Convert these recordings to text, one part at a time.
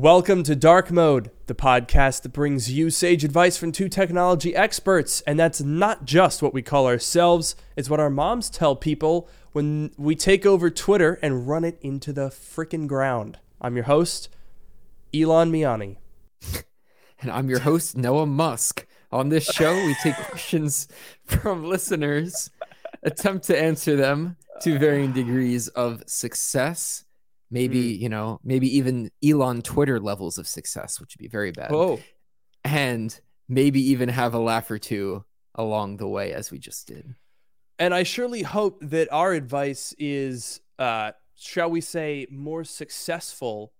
Welcome to Dark Mode, the podcast that brings you sage advice from two technology experts. And that's not just what we call ourselves, it's what our moms tell people when we take over Twitter and run it into the frickin' ground. I'm your host, Elon Miani. And I'm your host, Noah Musk. On this show, we take questions from listeners, attempt to answer them to varying degrees of success maybe mm. you know maybe even elon twitter levels of success which would be very bad. Oh. And maybe even have a laugh or two along the way as we just did. And i surely hope that our advice is uh shall we say more successful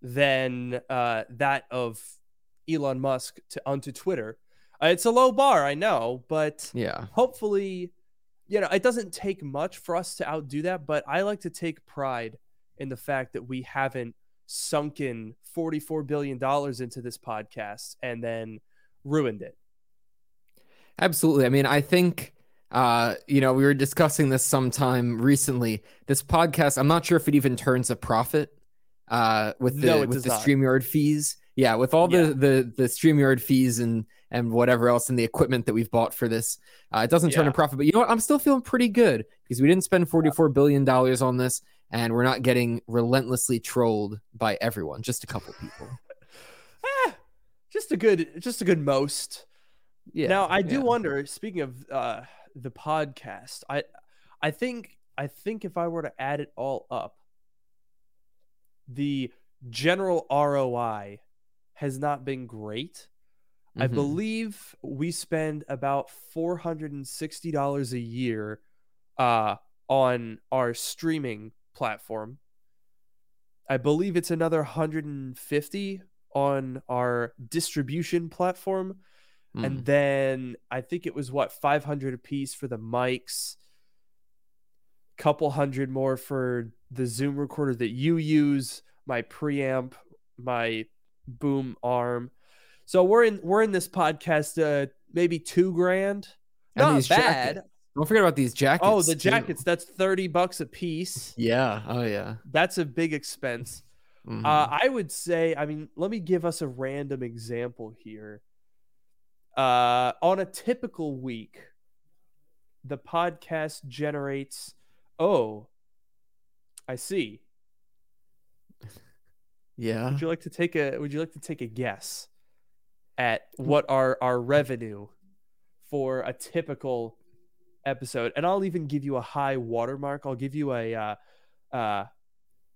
than uh that of elon musk to onto twitter. Uh, it's a low bar i know but yeah. hopefully you know it doesn't take much for us to outdo that but i like to take pride in the fact that we haven't sunken $44 billion into this podcast and then ruined it. Absolutely. I mean, I think, uh, you know, we were discussing this sometime recently. This podcast, I'm not sure if it even turns a profit uh, with the, no, with the StreamYard fees. Yeah, with all the, yeah. the, the StreamYard fees and, and whatever else and the equipment that we've bought for this, uh, it doesn't turn yeah. a profit. But you know what? I'm still feeling pretty good because we didn't spend $44 billion on this and we're not getting relentlessly trolled by everyone, just a couple people. eh, just a good, just a good most. Yeah. Now I do yeah. wonder. Speaking of uh, the podcast, I, I think, I think if I were to add it all up, the general ROI has not been great. Mm-hmm. I believe we spend about four hundred and sixty dollars a year uh, on our streaming platform. I believe it's another 150 on our distribution platform. Mm. And then I think it was what 500 a piece for the mics, couple hundred more for the Zoom recorder that you use, my preamp, my boom arm. So we're in we're in this podcast uh maybe 2 grand. Not bad. Don't forget about these jackets. Oh, the jackets. Too. That's 30 bucks a piece. Yeah. Oh, yeah. That's a big expense. Mm-hmm. Uh, I would say, I mean, let me give us a random example here. Uh, on a typical week, the podcast generates, oh, I see. Yeah. Would you like to take a would you like to take a guess at what our our revenue for a typical episode, and I'll even give you a high watermark. I'll give you a uh, uh,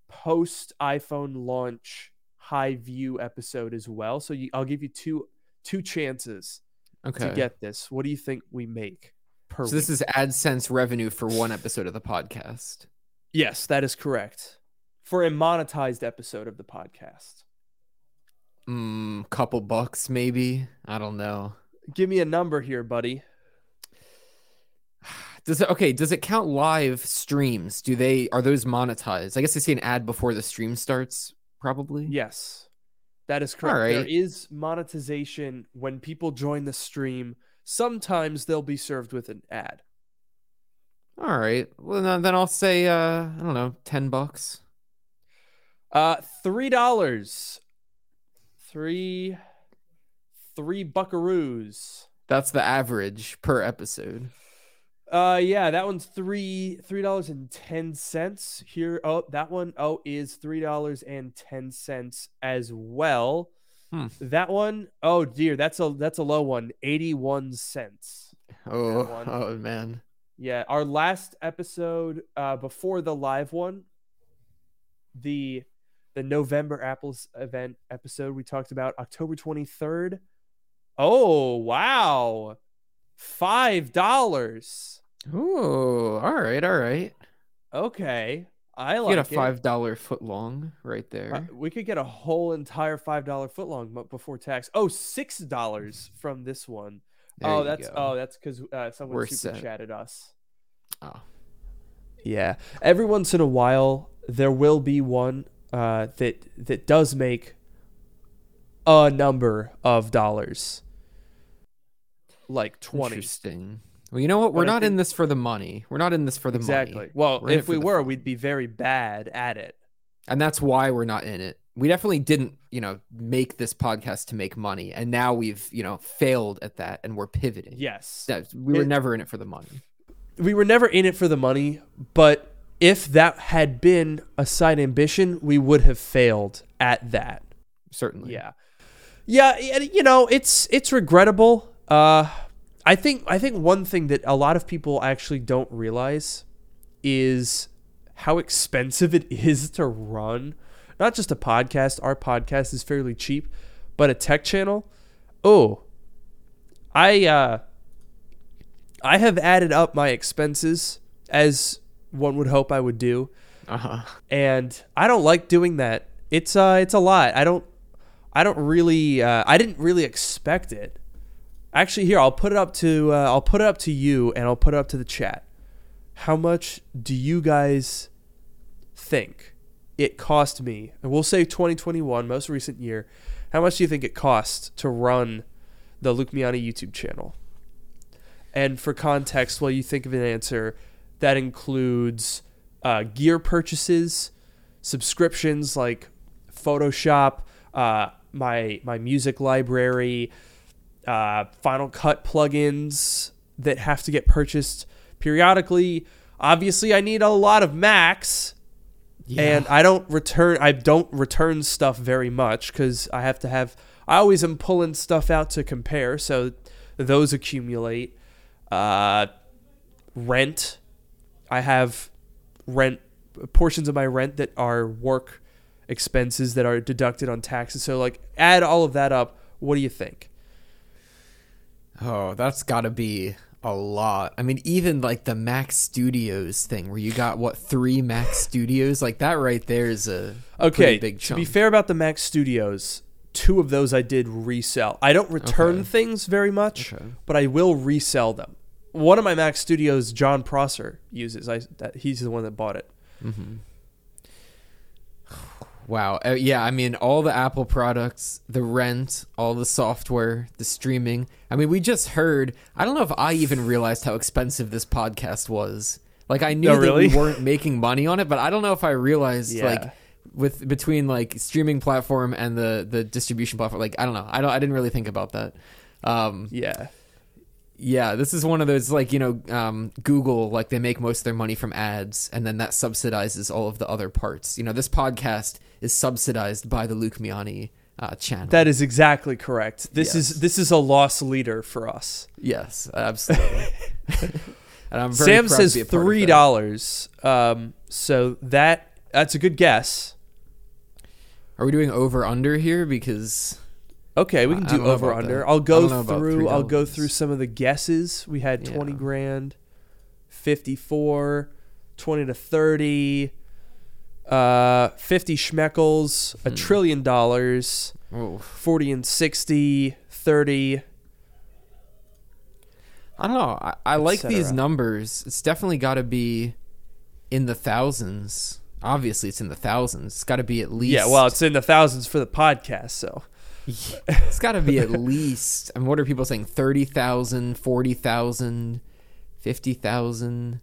post iPhone launch high view episode as well. So you, I'll give you two two chances okay. to get this. What do you think we make per? So week? this is AdSense revenue for one episode of the podcast. Yes, that is correct. For a monetized episode of the podcast. Mm, couple bucks maybe. I don't know. Give me a number here, buddy. Does it okay? Does it count live streams? Do they are those monetized? I guess they see an ad before the stream starts, probably. Yes, that is correct. There is monetization when people join the stream. Sometimes they'll be served with an ad. All right. Well, then I'll say uh, I don't know, ten bucks. Uh, three dollars. Three, three buckaroos. That's the average per episode. Uh, yeah, that one's three three dollars and ten cents. Here, oh, that one oh is three dollars and ten cents as well. Hmm. That one, oh dear, that's a that's a low one, eighty one cents. Oh, oh man. Yeah, our last episode uh, before the live one, the the November Apples event episode we talked about October twenty third. Oh wow, five dollars. Ooh, all right, all right. Okay, I like get a five dollar foot long right there. Uh, we could get a whole entire five dollar foot long before tax. Oh, six dollars from this one. There oh, that's go. oh, that's because uh, someone We're super set. chatted us. Oh, yeah. Every once in a while, there will be one uh, that that does make a number of dollars, like twenty. Interesting. Well, you know what? We're not think... in this for the money. We're not in this for the exactly. money. Exactly. Well, we're if we were, fun. we'd be very bad at it. And that's why we're not in it. we definitely didn't, you know, make this podcast to make money, and now we've, you know, failed at that, and we're pivoting. Yes, that, we were it, never in it for the money. We were never in it for the money, but if that had been a side ambition, we would have failed at that. Certainly. Yeah. Yeah, you know, it's it's regrettable. Uh I think I think one thing that a lot of people actually don't realize is how expensive it is to run not just a podcast. Our podcast is fairly cheap, but a tech channel. Oh, I uh, I have added up my expenses as one would hope I would do, uh-huh. and I don't like doing that. It's uh, it's a lot. I don't, I don't really, uh, I didn't really expect it. Actually, here I'll put it up to uh, I'll put it up to you, and I'll put it up to the chat. How much do you guys think it cost me, and we'll say 2021, most recent year, how much do you think it cost to run the Luke Miani YouTube channel? And for context, while you think of an answer, that includes uh, gear purchases, subscriptions like Photoshop, uh, my my music library, uh, Final Cut plugins that have to get purchased periodically. Obviously, I need a lot of Macs yeah. And I don't return I don't return stuff very much cuz I have to have I always am pulling stuff out to compare, so those accumulate. Uh, rent. I have rent portions of my rent that are work expenses that are deducted on taxes. So like add all of that up, what do you think? Oh, that's got to be a lot. I mean, even like the Mac Studios thing, where you got what three Mac Studios, like that right there is a okay. Big chunk. To be fair about the Mac Studios, two of those I did resell. I don't return okay. things very much, okay. but I will resell them. One of my Mac Studios, Jon Prosser uses. I that he's the one that bought it. Mm-hmm. Wow. Uh, yeah, I mean, all the Apple products, the rent, all the software, the streaming. I mean, we just heard. I don't know if I even realized how expensive this podcast was. Like, I knew oh, really? that we weren't making money on it, but I don't know if I realized yeah. like with between like streaming platform and the the distribution platform. Like, I don't know. I don't. I didn't really think about that. Um, yeah. Yeah, this is one of those like you know um, Google like they make most of their money from ads, and then that subsidizes all of the other parts. You know, this podcast is subsidized by the Luke Miani uh, channel. That is exactly correct. This yes. is this is a loss leader for us. Yes, absolutely. and I'm Sam says three dollars. Um, so that that's a good guess. Are we doing over under here? Because Okay, we can do over under. I'll go through. I'll go through some of the guesses. We had yeah. twenty grand, 54, 20 to thirty, uh, fifty schmeckles, hmm. a trillion dollars, forty and 60, 30. I don't know. I, I like these numbers. It's definitely got to be in the thousands. Obviously, it's in the thousands. It's got to be at least. Yeah, well, it's in the thousands for the podcast, so it's got to be at least. I mean, what are people saying? 30,000, 40,000, 50,000?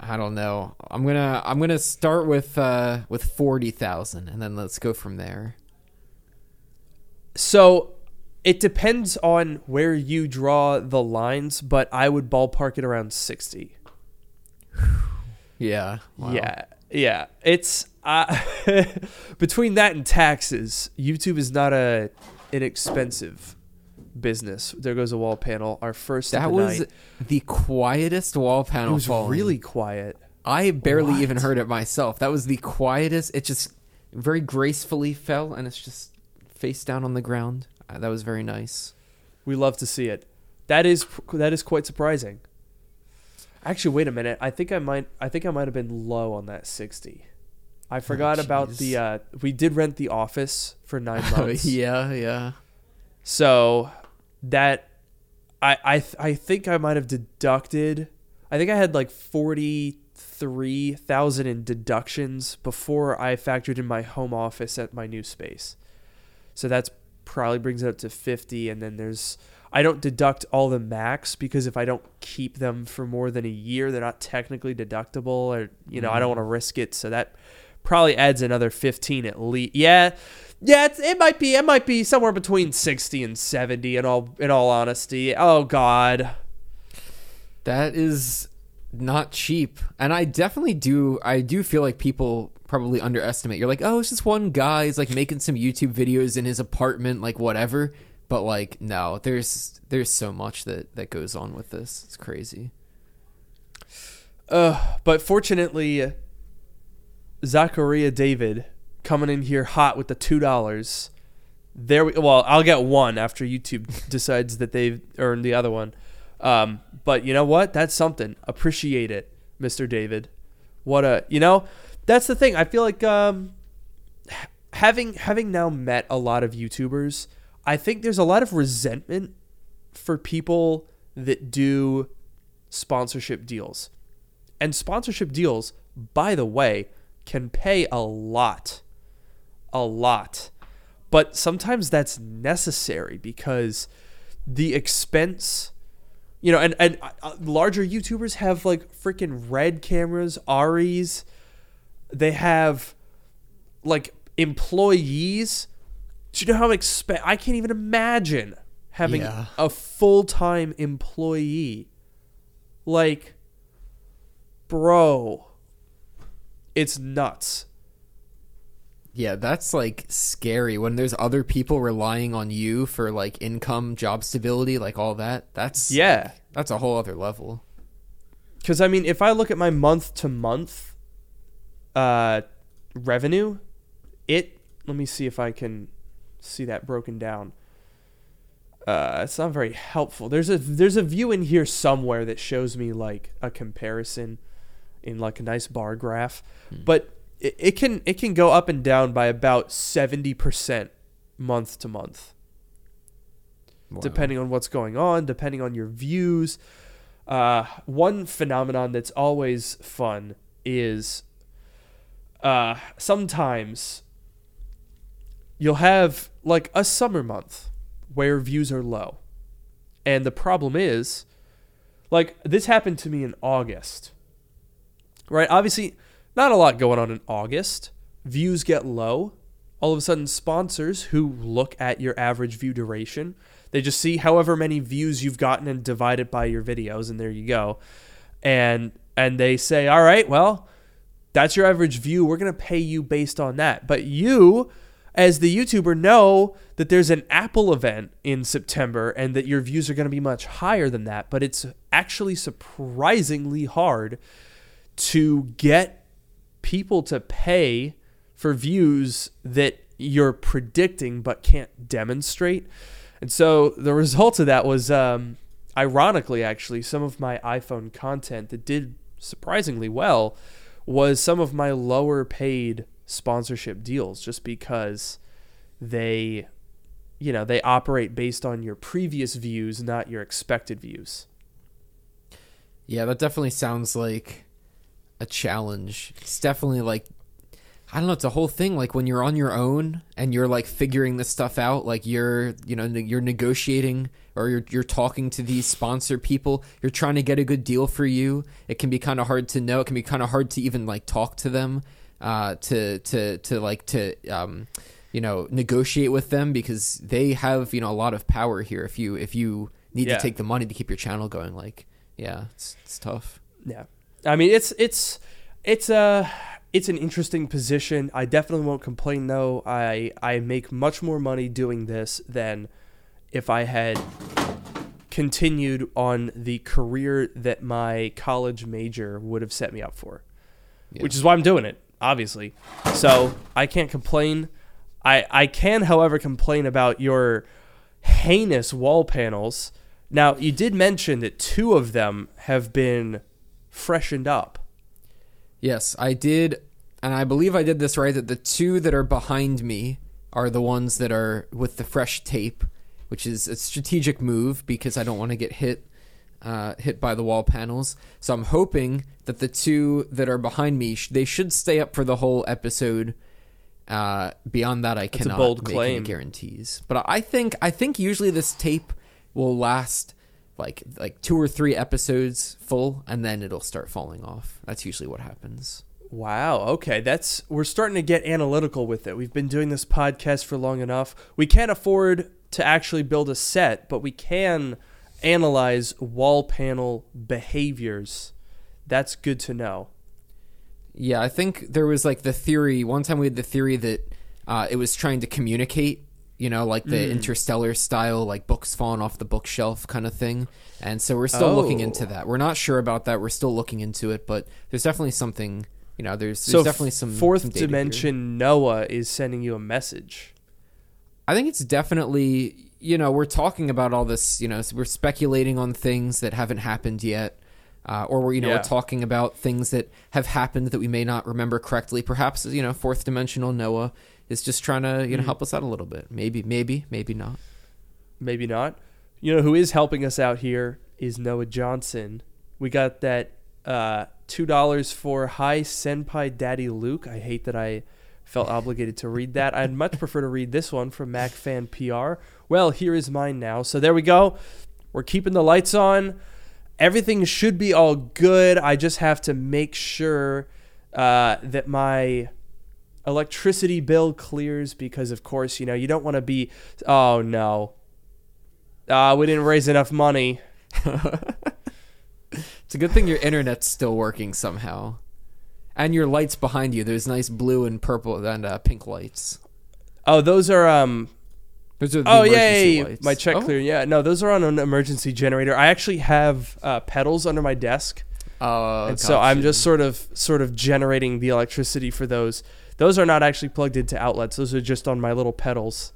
I don't know. I'm going to I'm going to start with uh with 40,000 and then let's go from there. So, it depends on where you draw the lines, but I would ballpark it around 60. yeah. Wow. Yeah. Yeah. It's uh, between that and taxes, YouTube is not a inexpensive business. There goes a wall panel. Our first that was night. the quietest wall panel. It was falling. really quiet. I barely what? even heard it myself. That was the quietest. It just very gracefully fell, and it's just face down on the ground. Uh, that was very nice. We love to see it. That is that is quite surprising. Actually, wait a minute. I think I might. I think I might have been low on that sixty. I oh, forgot oh, about the. Uh, we did rent the office for nine months. yeah, yeah. So that I I th- I think I might have deducted. I think I had like forty three thousand in deductions before I factored in my home office at my new space. So that's probably brings it up to fifty, and then there's I don't deduct all the Macs because if I don't keep them for more than a year, they're not technically deductible, or you know mm-hmm. I don't mm-hmm. want to risk it. So that probably adds another 15 at least. Yeah. Yeah, it might be it might be somewhere between 60 and 70 in all in all honesty. Oh god. That is not cheap. And I definitely do I do feel like people probably underestimate. You're like, "Oh, it's just one guy. He's like making some YouTube videos in his apartment, like whatever." But like, no, there's there's so much that that goes on with this. It's crazy. Uh, but fortunately, Zachariah David coming in here hot with the two dollars. There we well, I'll get one after YouTube decides that they've earned the other one. Um, but you know what? That's something. Appreciate it, Mr. David. What a you know, that's the thing. I feel like um, having having now met a lot of YouTubers I think there's a lot of resentment for people that do sponsorship deals. And sponsorship deals, by the way, can pay a lot. A lot. But sometimes that's necessary because the expense, you know, and, and uh, larger YouTubers have like freaking red cameras, ARRIs. They have like employees do you know how exp- I can't even imagine having yeah. a full time employee. Like, bro, it's nuts. Yeah, that's like scary when there's other people relying on you for like income, job stability, like all that. That's yeah, like, that's a whole other level. Because I mean, if I look at my month to month uh revenue, it let me see if I can see that broken down. Uh, it's not very helpful. There's a there's a view in here somewhere that shows me like a comparison in like a nice bar graph, hmm. but it, it can it can go up and down by about seventy percent month to month, wow. depending on what's going on, depending on your views. Uh, one phenomenon that's always fun is uh, sometimes you'll have like a summer month where views are low. And the problem is, like, this happened to me in August. Right? Obviously, not a lot going on in August. Views get low. All of a sudden, sponsors who look at your average view duration, they just see however many views you've gotten and divide it by your videos, and there you go. And and they say, all right, well, that's your average view. We're gonna pay you based on that. But you as the YouTuber know that there's an Apple event in September and that your views are going to be much higher than that, but it's actually surprisingly hard to get people to pay for views that you're predicting but can't demonstrate. And so the result of that was, um, ironically, actually, some of my iPhone content that did surprisingly well was some of my lower paid sponsorship deals just because they you know they operate based on your previous views not your expected views. Yeah that definitely sounds like a challenge. It's definitely like i don't know it's a whole thing. Like when you're on your own and you're like figuring this stuff out like you're you know you're negotiating or you're, you're talking to these sponsor people you're trying to get a good deal for you. It can be kind of hard to know. It can be kind of hard to even like talk to them uh, to to to like to um, you know negotiate with them because they have you know a lot of power here. If you if you need yeah. to take the money to keep your channel going, like yeah, it's it's tough. Yeah, I mean it's it's it's a it's an interesting position. I definitely won't complain though. I I make much more money doing this than if I had continued on the career that my college major would have set me up for. Yeah. Which is why I'm doing it obviously. So I can't complain. I I can, however, complain about your heinous wall panels. Now you did mention that two of them have been freshened up. Yes, I did, and I believe I did this right. That the two that are behind me are the ones that are with the fresh tape, which is a strategic move because I don't want to get hit uh, hit by the wall panels. So I'm hoping that the two that are behind me they should stay up for the whole episode. Uh, beyond that, I That's cannot bold make claim. any guarantees. But I think I think usually this tape will last like like two or three episodes full, and then it'll start falling off. That's usually what happens. Wow. Okay. That's we're starting to get analytical with it. We've been doing this podcast for long enough. We can't afford to actually build a set, but we can analyze wall panel behaviors. That's good to know. Yeah, I think there was like the theory. One time we had the theory that uh, it was trying to communicate, you know, like the mm. interstellar style, like books falling off the bookshelf kind of thing. And so we're still oh. looking into that. We're not sure about that. We're still looking into it, but there's definitely something you know, there's, there's so definitely some fourth some dimension here. Noah is sending you a message. I think it's definitely you know we're talking about all this. You know, we're speculating on things that haven't happened yet. Uh, or we're you know yeah. we're talking about things that have happened that we may not remember correctly. Perhaps you know fourth dimensional Noah is just trying to you know mm. help us out a little bit. Maybe maybe maybe not. Maybe not. You know who is helping us out here is Noah Johnson. We got that uh, two dollars for Hi Senpai Daddy Luke. I hate that I felt obligated to read that. I'd much prefer to read this one from MacFan PR. Well, here is mine now. So there we go. We're keeping the lights on. Everything should be all good. I just have to make sure uh, that my electricity bill clears because, of course, you know, you don't want to be, oh no, uh, we didn't raise enough money. It's a good thing your internet's still working somehow. And your lights behind you, there's nice blue and purple and uh, pink lights. Oh, those are um those are oh yay! Lights. My check oh. clear. Yeah, no, those are on an emergency generator. I actually have uh, pedals under my desk. Oh, and so I'm just sort of sort of generating the electricity for those. Those are not actually plugged into outlets. Those are just on my little pedals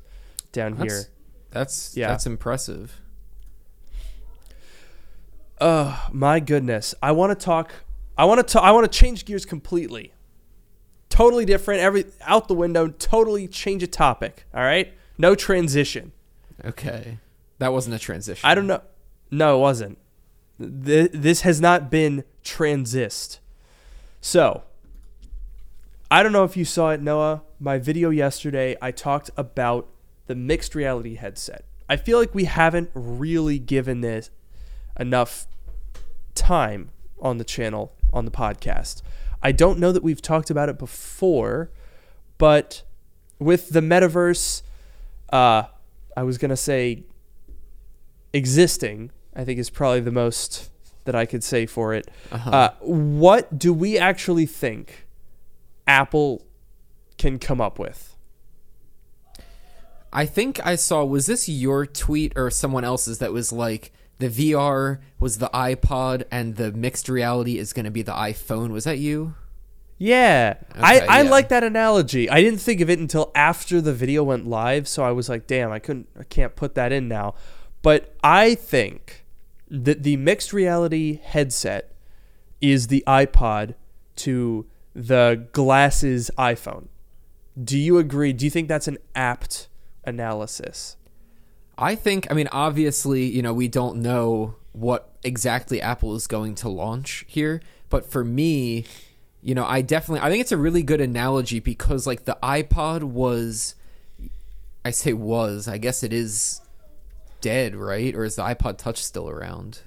down that's, here. That's yeah. That's impressive. Oh my goodness! I want to talk. I want to. I want to change gears completely. Totally different. Every out the window. Totally change a topic. All right. No transition. Okay. That wasn't a transition. I don't know. No, it wasn't. This has not been transist. So, I don't know if you saw it, Noah. My video yesterday, I talked about the mixed reality headset. I feel like we haven't really given this enough time on the channel, on the podcast. I don't know that we've talked about it before, but with the metaverse, uh, I was going to say existing, I think is probably the most that I could say for it. Uh-huh. Uh, what do we actually think Apple can come up with? I think I saw, was this your tweet or someone else's that was like, the VR was the iPod and the mixed reality is going to be the iPhone. Was that you? Yeah. Okay, I, I yeah. like that analogy. I didn't think of it until after the video went live, so I was like, damn, I couldn't I can't put that in now. But I think that the mixed reality headset is the iPod to the glasses iPhone. Do you agree? Do you think that's an apt analysis? I think, I mean, obviously, you know, we don't know what exactly Apple is going to launch here, but for me, you know, I definitely, I think it's a really good analogy because, like, the iPod was, I say was, I guess it is dead, right? Or is the iPod Touch still around?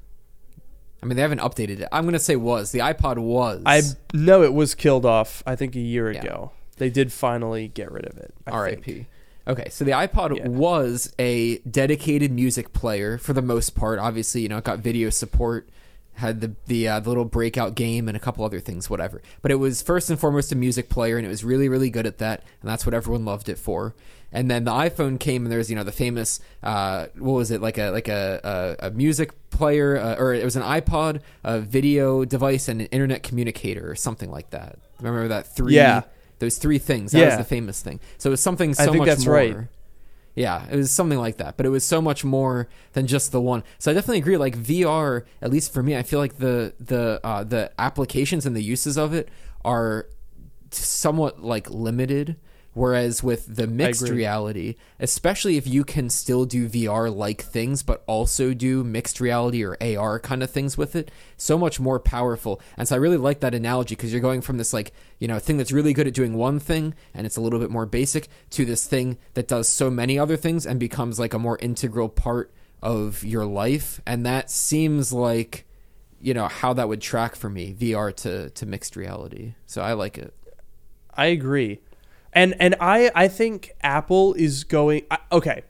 I mean, they haven't updated it. I'm going to say was. The iPod was. I know it was killed off, I think, a year yeah. ago. They did finally get rid of it. RIP. Okay, so the iPod yeah. was a dedicated music player for the most part. Obviously, you know, it got video support, had the the, uh, the little breakout game, and a couple other things, whatever. But it was first and foremost a music player, and it was really, really good at that, and that's what everyone loved it for. And then the iPhone came, and there's you know the famous uh, what was it like a like a a, a music player, uh, or it was an iPod, a video device, and an internet communicator, or something like that. Remember that three? Yeah those three things. That yeah. was the famous thing. So it was something so I think much that's more. Right. Yeah, it was something like that, but it was so much more than just the one. So I definitely agree. Like VR, at least for me, I feel like the the uh, the applications and the uses of it are somewhat like limited Whereas with the mixed reality, especially if you can still do VR like things, but also do mixed reality or AR kind of things with it, so much more powerful. And so I really like that analogy because you're going from this like, you know, thing that's really good at doing one thing and it's a little bit more basic to this thing that does so many other things and becomes like a more integral part of your life. And that seems like you know how that would track for me VR to to mixed reality. So I like it. I agree, and and I I think Apple is going okay.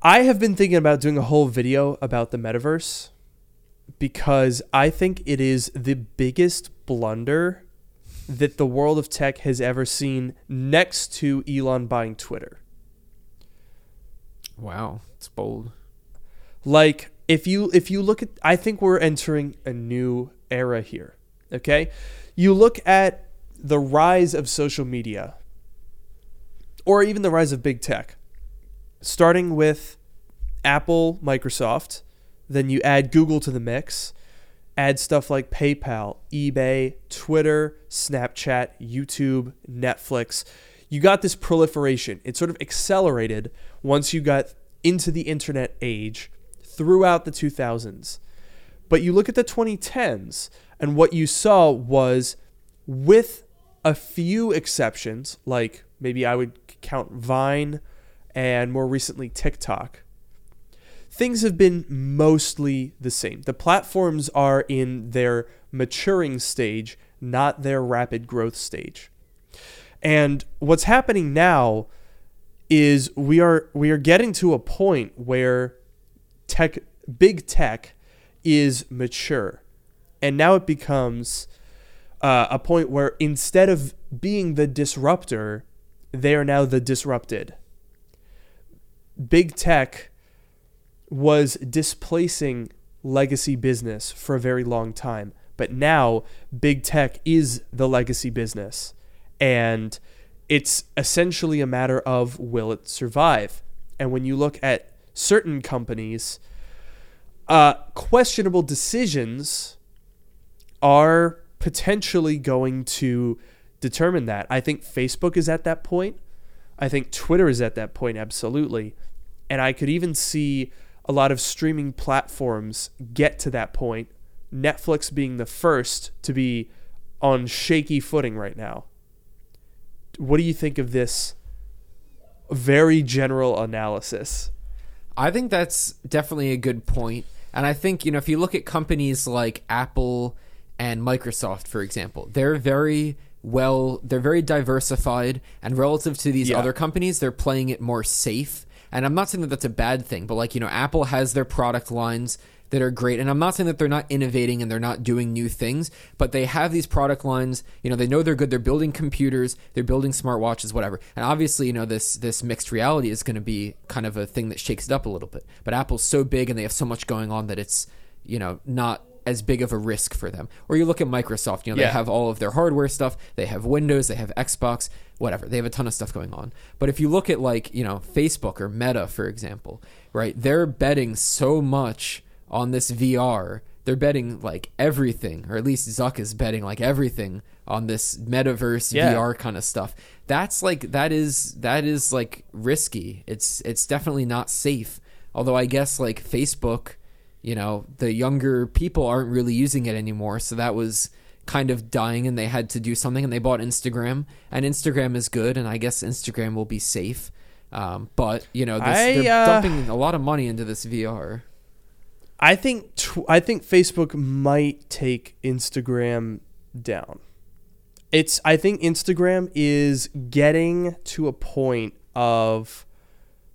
I have been thinking about doing a whole video about the metaverse because I think it is the biggest blunder that the world of tech has ever seen next to Elon buying Twitter. Wow, it's bold. Like if you if you look at I think we're entering a new era here. Okay? You look at the rise of social media or even the rise of big tech. Starting with Apple, Microsoft, then you add Google to the mix, add stuff like PayPal, eBay, Twitter, Snapchat, YouTube, Netflix. You got this proliferation. It sort of accelerated once you got into the internet age throughout the 2000s. But you look at the 2010s, and what you saw was, with a few exceptions, like maybe I would count Vine and more recently TikTok, things have been mostly the same. The platforms are in their maturing stage, not their rapid growth stage. And what's happening now is we are we are getting to a point where tech big tech is mature. And now it becomes uh, a point where instead of being the disruptor, they are now the disrupted. Big tech was displacing legacy business for a very long time. But now, big tech is the legacy business. And it's essentially a matter of will it survive? And when you look at certain companies, uh, questionable decisions are potentially going to determine that. I think Facebook is at that point. I think Twitter is at that point, absolutely. And I could even see a lot of streaming platforms get to that point, Netflix being the first to be on shaky footing right now. What do you think of this very general analysis? I think that's definitely a good point. And I think, you know, if you look at companies like Apple and Microsoft, for example, they're very well, they're very diversified. And relative to these yeah. other companies, they're playing it more safe and I'm not saying that that's a bad thing, but like, you know, Apple has their product lines that are great. And I'm not saying that they're not innovating and they're not doing new things, but they have these product lines. You know, they know they're good. They're building computers, they're building smartwatches, whatever. And obviously, you know, this this mixed reality is going to be kind of a thing that shakes it up a little bit. But Apple's so big and they have so much going on that it's, you know, not as big of a risk for them. Or you look at Microsoft, you know, yeah. they have all of their hardware stuff, they have Windows, they have Xbox, whatever. They have a ton of stuff going on. But if you look at like, you know, Facebook or Meta, for example, right? They're betting so much on this VR. They're betting like everything, or at least Zuck is betting like everything on this metaverse yeah. VR kind of stuff. That's like that is that is like risky. It's it's definitely not safe. Although I guess like Facebook you know the younger people aren't really using it anymore. So that was kind of dying and they had to do something and they bought instagram and instagram is good and i guess instagram will be safe. Um, but you know this, I, they're uh, dumping a lot of money into this vr i think tw- i think facebook might take instagram down. It's i think instagram is getting to a point of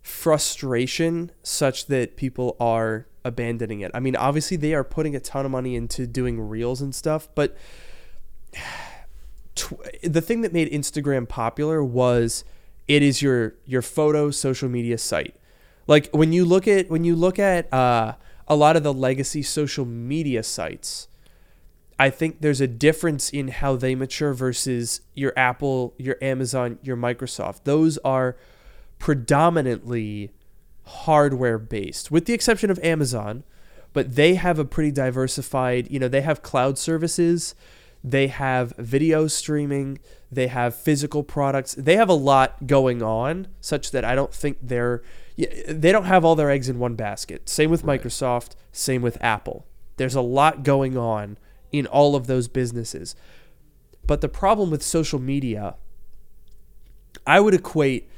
frustration such that people are abandoning it. I mean, obviously they are putting a ton of money into doing reels and stuff, but tw- the thing that made Instagram popular was it is your your photo social media site. Like when you look at when you look at uh, a lot of the legacy social media sites, I think there's a difference in how they mature versus your Apple, your Amazon, your Microsoft. Those are predominantly hardware based, with the exception of Amazon, but they have a pretty diversified, you know, they have cloud services, they have video streaming, they have physical products. They have a lot going on such that I don't think they're they don't have all their eggs in one basket. Same with right. Microsoft, same with Apple. There's a lot going on in all of those businesses. But the problem with social media, I would equate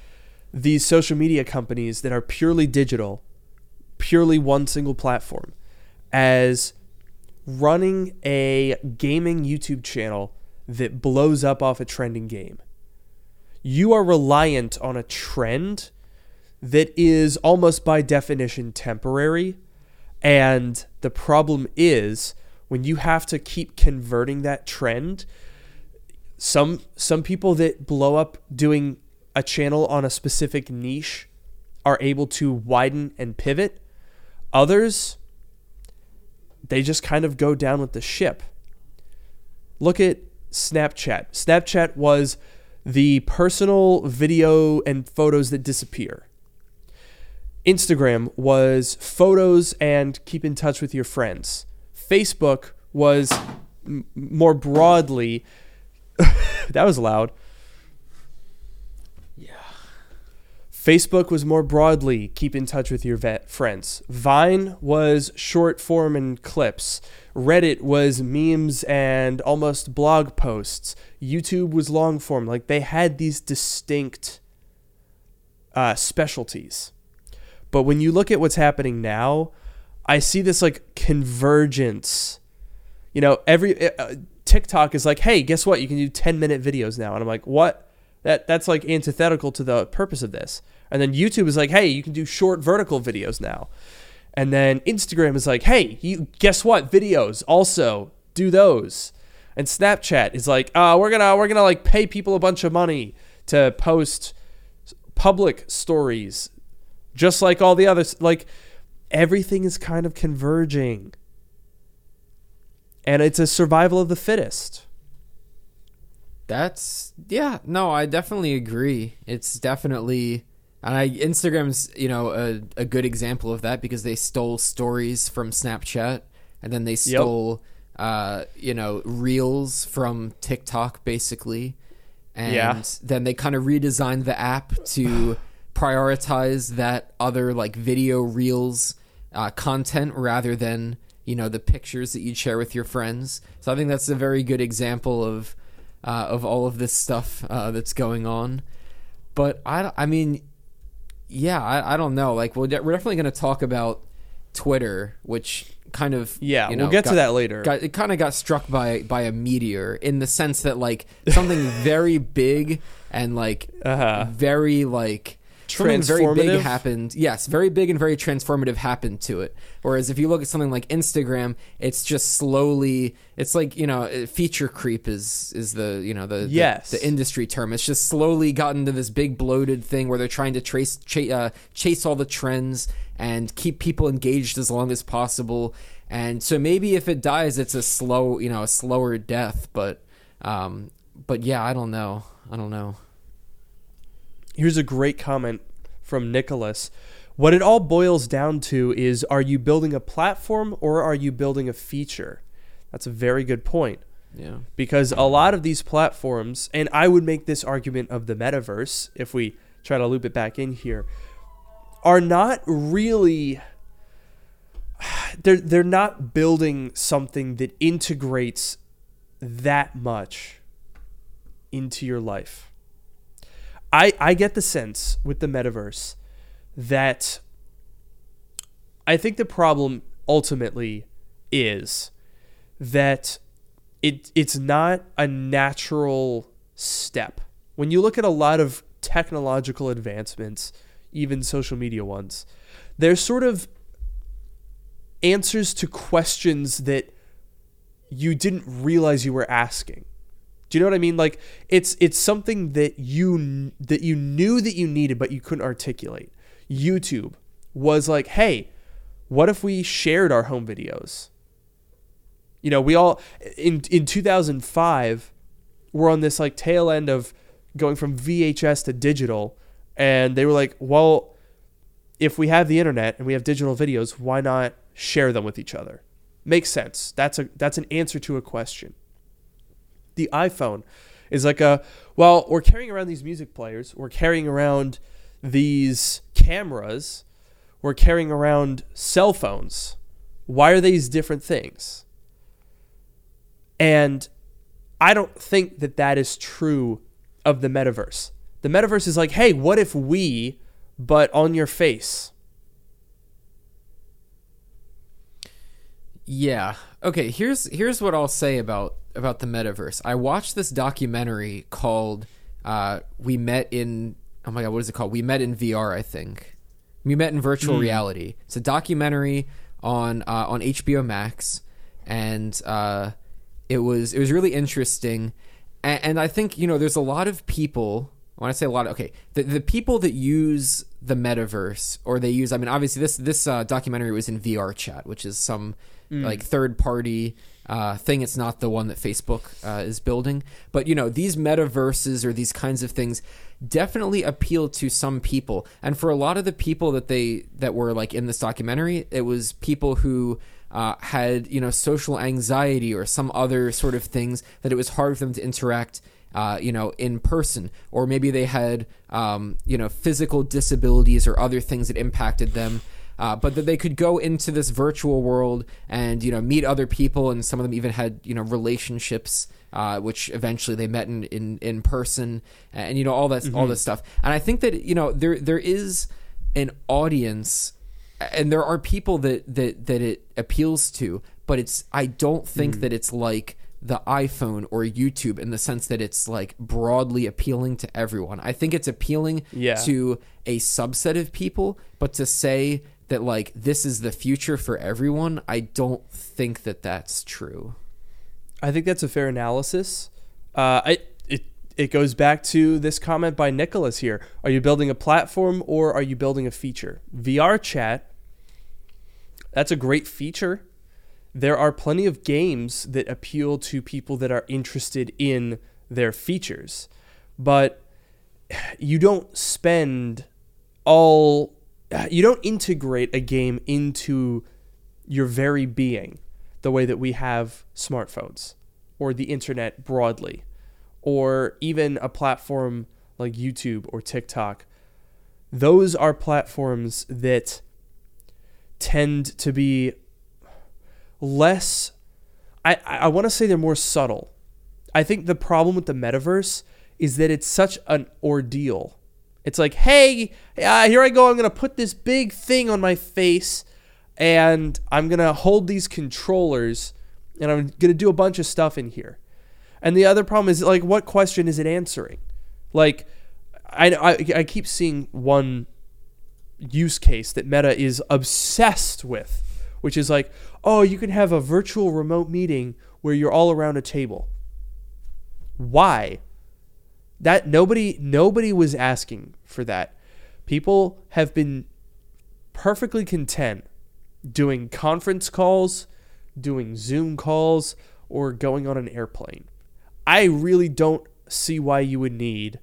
these social media companies that are purely digital, purely one single platform, as running a gaming YouTube channel that blows up off a trending game. You are reliant on a trend that is almost by definition temporary. And the problem is when you have to keep converting that trend, some some people that blow up doing a channel on a specific niche are able to widen and pivot. Others they just kind of go down with the ship. Look at Snapchat. Snapchat was the personal video and photos that disappear. Instagram was photos and keep in touch with your friends. Facebook was m- more broadly that was loud. Yeah. Facebook was more broadly keep in touch with your friends. Vine was short form and clips. Reddit was memes and almost blog posts. YouTube was long form. Like they had these distinct uh, specialties. But when you look at what's happening now, I see this like convergence. You know, every uh, TikTok is like, hey, guess what? You can do 10 minute videos now. And I'm like, what? That that's like antithetical to the purpose of this. And then YouTube is like, hey, you can do short vertical videos now. And then Instagram is like, hey, you guess what? Videos also do those. And Snapchat is like, uh, we're gonna we're gonna like pay people a bunch of money to post public stories, just like all the others. Like everything is kind of converging and it's a survival of the fittest. That's yeah, no, I definitely agree. It's definitely and I Instagram's, you know, a, a good example of that because they stole stories from Snapchat and then they stole yep. uh, you know, reels from TikTok basically. And yeah. then they kind of redesigned the app to prioritize that other like video reels uh, content rather than you know the pictures that you'd share with your friends. So I think that's a very good example of uh, of all of this stuff uh, that's going on. But I, I mean, yeah, I, I don't know. Like, we're, de- we're definitely going to talk about Twitter, which kind of yeah, you know, we'll get got, to that later. Got, it kind of got struck by by a meteor in the sense that like something very big and like uh-huh. very like something very big happened. Yes, very big and very transformative happened to it. Whereas if you look at something like Instagram, it's just slowly. It's like you know, feature creep is is the you know the yes the, the industry term. It's just slowly gotten to this big bloated thing where they're trying to trace ch- uh, chase all the trends and keep people engaged as long as possible. And so maybe if it dies, it's a slow you know a slower death. But um, but yeah, I don't know. I don't know. Here's a great comment from Nicholas. What it all boils down to is are you building a platform or are you building a feature? That's a very good point. Yeah. Because a lot of these platforms, and I would make this argument of the metaverse if we try to loop it back in here, are not really they're they're not building something that integrates that much into your life. I I get the sense with the metaverse that I think the problem ultimately is that it it's not a natural step. When you look at a lot of technological advancements, even social media ones, they're sort of answers to questions that you didn't realize you were asking. Do you know what I mean? Like it's it's something that you that you knew that you needed but you couldn't articulate. YouTube was like, "Hey, what if we shared our home videos?" You know, we all in in 2005 we're on this like tail end of going from VHS to digital and they were like, "Well, if we have the internet and we have digital videos, why not share them with each other?" Makes sense. That's a that's an answer to a question the iPhone is like a well, we're carrying around these music players, we're carrying around these cameras, we're carrying around cell phones. Why are these different things? And I don't think that that is true of the metaverse. The metaverse is like, hey, what if we, but on your face? Yeah. okay, here's here's what I'll say about about the metaverse. I watched this documentary called uh, "We Met in." Oh my god, what is it called? We met in VR, I think. We met in virtual mm. reality. It's a documentary on uh, on HBO Max, and uh, it was it was really interesting. And, and I think you know, there's a lot of people when I say a lot of okay, the the people that use the metaverse or they use I mean obviously this this uh, documentary was in VR chat, which is some mm. like third party uh, thing. It's not the one that Facebook uh, is building, but you know these metaverses or these kinds of things definitely appeal to some people, and for a lot of the people that they that were like in this documentary, it was people who. Uh, had you know social anxiety or some other sort of things that it was hard for them to interact uh, you know, in person, or maybe they had, um, you know, physical disabilities or other things that impacted them. Uh, but that they could go into this virtual world and you know meet other people, and some of them even had you know relationships, uh, which eventually they met in, in, in person, and you know all that mm-hmm. all this stuff. And I think that you know there there is an audience, and there are people that that that it appeals to, but it's I don't think mm. that it's like the iPhone or YouTube in the sense that it's like broadly appealing to everyone. I think it's appealing yeah. to a subset of people, but to say that like this is the future for everyone, I don't think that that's true. I think that's a fair analysis. Uh, I it it goes back to this comment by Nicholas here. Are you building a platform or are you building a feature? VR chat. That's a great feature there are plenty of games that appeal to people that are interested in their features, but you don't spend all Uh, you don't integrate a game into your very being the way that we have smartphones or the internet broadly or even a platform like YouTube or TikTok. Those are platforms that tend to be less I, I want to say they're more subtle. I think the problem with the metaverse is that it's such an ordeal. It's like, hey, uh, here I go. I'm going to put this big thing on my face and I'm going to hold these controllers and I'm going to do a bunch of stuff in here. And the other problem is, like, what question is it answering? Like, I, I, I keep seeing one use case that Meta is obsessed with, which is like, oh, you can have a virtual remote meeting where you're all around a table. Why? That nobody nobody was asking for that. People have been perfectly content doing conference calls, doing Zoom calls, or going on an airplane. I really don't see why you would need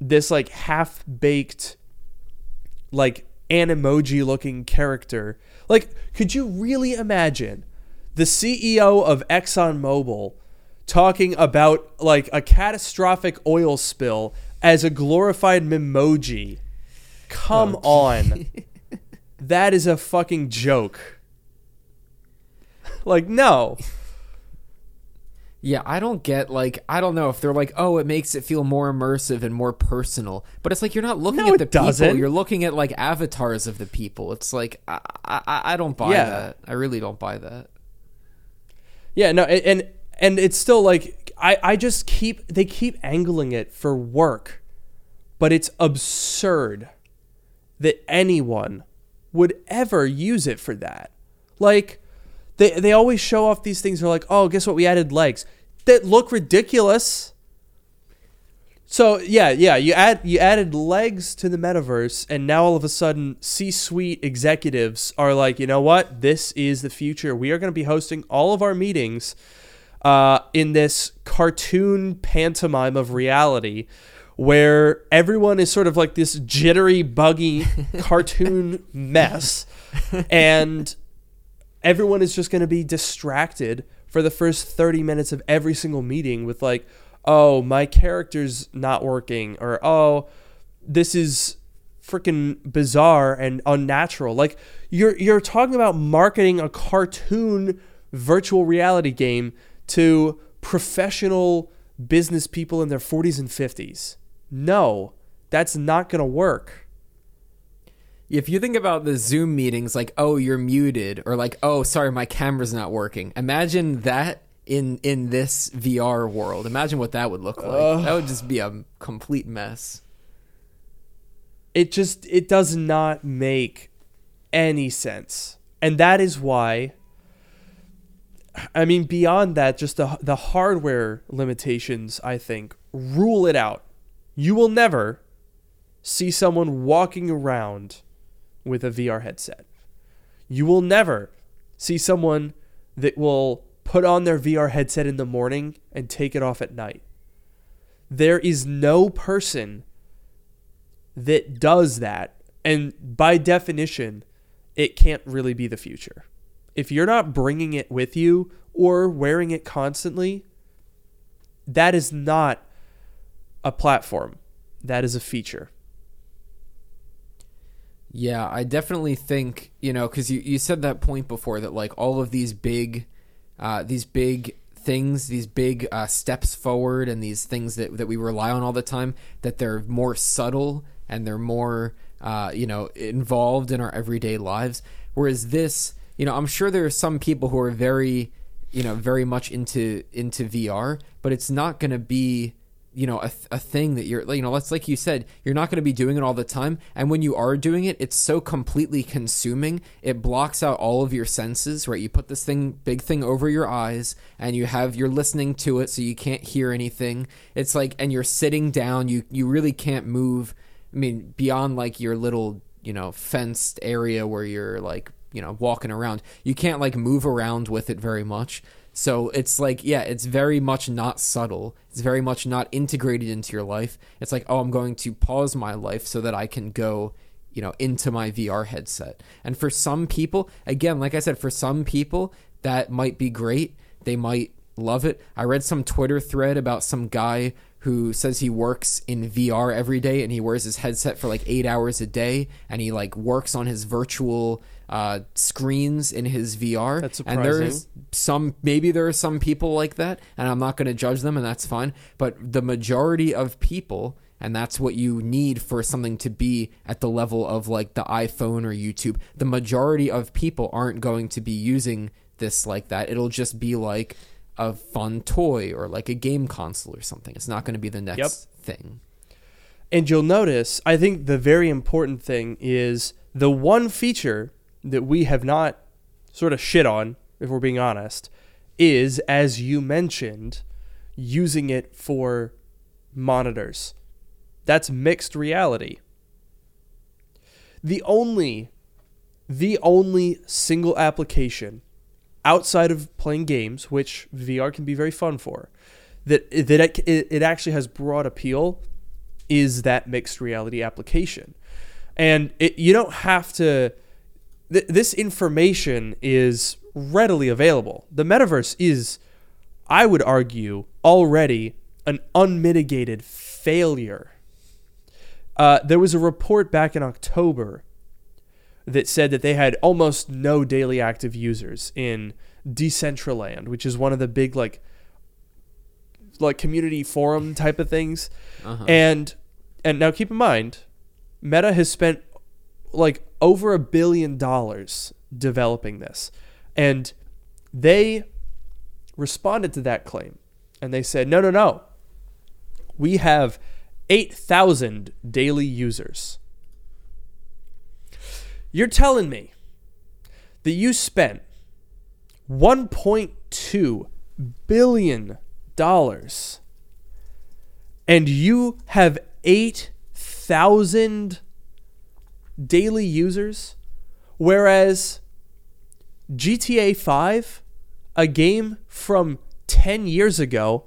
this like half baked like an emoji looking character like, could you really imagine the CEO of ExxonMobil talking about like a catastrophic oil spill as a glorified memoji? Come oh, on. that is a fucking joke. like, no. Yeah, I don't get like I don't know if they're like, oh, it makes it feel more immersive and more personal, but it's like you're not looking no, at the doesn't. people, you're looking at like avatars of the people. It's like I I, I don't buy yeah. that. I really don't buy that. Yeah, no, and and it's still like I I just keep they keep angling it for work, but it's absurd that anyone would ever use it for that. Like they they always show off these things. They're like, oh, guess what? We added legs that look ridiculous. So yeah, yeah, you add you added legs to the metaverse, and now all of a sudden, C-suite executives are like, you know what? This is the future. We are going to be hosting all of our meetings uh, in this cartoon pantomime of reality, where everyone is sort of like this jittery, buggy cartoon mess, and everyone is just going to be distracted for the first 30 minutes of every single meeting with like oh my character's not working or oh this is freaking bizarre and unnatural. Like you're you're talking about marketing a cartoon virtual reality game to professional business people in their 40s and 50s no that's not going to work if you think about the Zoom meetings, like, oh, you're muted, or like, oh, sorry, my camera's not working. Imagine that in in this VR world. Imagine what that would look like. Uh, that would just be a complete mess. It just it does not make any sense. And that is why I mean beyond that just the the hardware limitations I think rule it out. You will never see someone walking around with a VR headset. You will never see someone that will put on their VR headset in the morning and take it off at night. There is no person that does that. And by definition, it can't really be the future. If you're not bringing it with you or wearing it constantly, that is not a platform. That is a feature. Yeah, I definitely think, you know, because you, you said that point before that, like, all of these big uh, these big things, these big uh, steps forward, and these things that, that we rely on all the time, that they're more subtle and they're more, uh, you know, involved in our everyday lives. Whereas this, you know, I'm sure there are some people who are very, you know, very much into into VR, but it's not going to be you know a, a thing that you're you know let's like you said you're not going to be doing it all the time. And when you are doing it it's so completely consuming. It blocks out all of your senses right? You put this thing big thing over your eyes and you have you're listening to it so you can't hear anything. It's like and you're sitting down you you really can't move i mean beyond like your little you know fenced area where you're like you know walking around you can't like move around with it very much so it's like, yeah, it's very much not subtle. It's very much not integrated into your life. It's like, oh, I'm going to pause my life so that I can go, you know, into my VR headset. And for some people, again, like I said, for some people, that might be great. They might love it. I read some Twitter thread about some guy who says he works in VR every day and he wears his headset for like eight hours a day and he like works on his virtual uh, screens in his VR. That's surprising. And there's some, maybe there are some people like that, and I'm not going to judge them, and that's fine. But the majority of people, and that's what you need for something to be at the level of like the iPhone or YouTube, the majority of people aren't going to be using this like that. It'll just be like a fun toy or like a game console or something. It's not going to be the next yep. thing. And you'll notice, I think the very important thing is the one feature that we have not sort of shit on, if we're being honest, is, as you mentioned, using it for monitors. That's mixed reality. The only the only single application outside of playing games, which VR can be very fun for, that that it, it actually has broad appeal, is that mixed reality application, and it, you don't have to th- this information is readily available. The metaverse is, I would argue, already an unmitigated failure. Uh, there was a report back in October that said that they had almost no daily active users in Decentraland, which is one of the big like like community forum type of things. Uh-huh. And and now keep in mind, Meta has spent like over a billion dollars developing this. And they responded to that claim and they said, no, no, no. We have 8,000 daily users. You're telling me that you spent 1.2 billion dollars and you have 8,000 daily users, whereas GTA 5, a game from 10 years ago,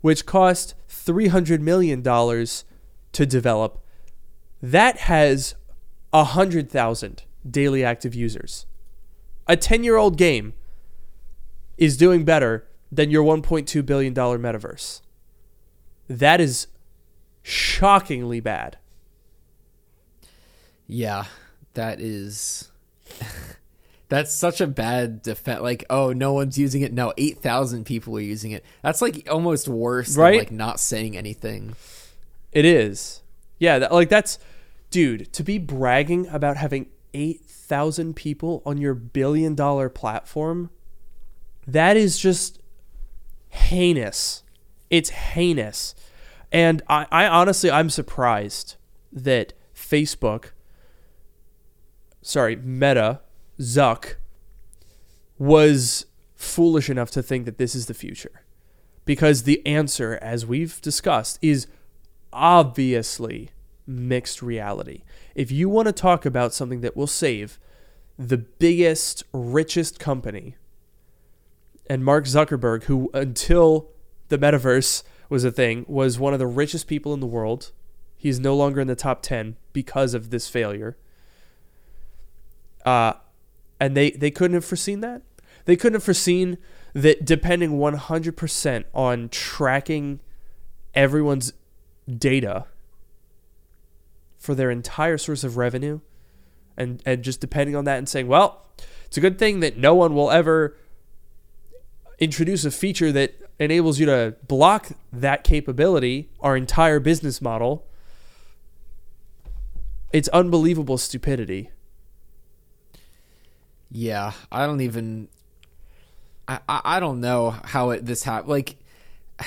which cost $300 million to develop, that has 100,000 daily active users. A 10 year old game is doing better than your $1.2 billion metaverse. That is shockingly bad. Yeah, that is. That's such a bad defense. Like, oh, no one's using it. No, eight thousand people are using it. That's like almost worse right? than like not saying anything. It is. Yeah, that, like that's dude, to be bragging about having 8,000 people on your billion dollar platform, that is just heinous. It's heinous. And I, I honestly, I'm surprised that Facebook, sorry, Meta, Zuck, was foolish enough to think that this is the future. Because the answer, as we've discussed, is obviously mixed reality. If you want to talk about something that will save the biggest, richest company, and Mark Zuckerberg, who until the metaverse was a thing, was one of the richest people in the world. He's no longer in the top 10 because of this failure. Uh, and they, they couldn't have foreseen that. They couldn't have foreseen that depending 100% on tracking everyone's data for their entire source of revenue and and just depending on that and saying, well, it's a good thing that no one will ever introduce a feature that enables you to block that capability, our entire business model. It's unbelievable stupidity. Yeah, I don't even I I, don't know how it this happened. Like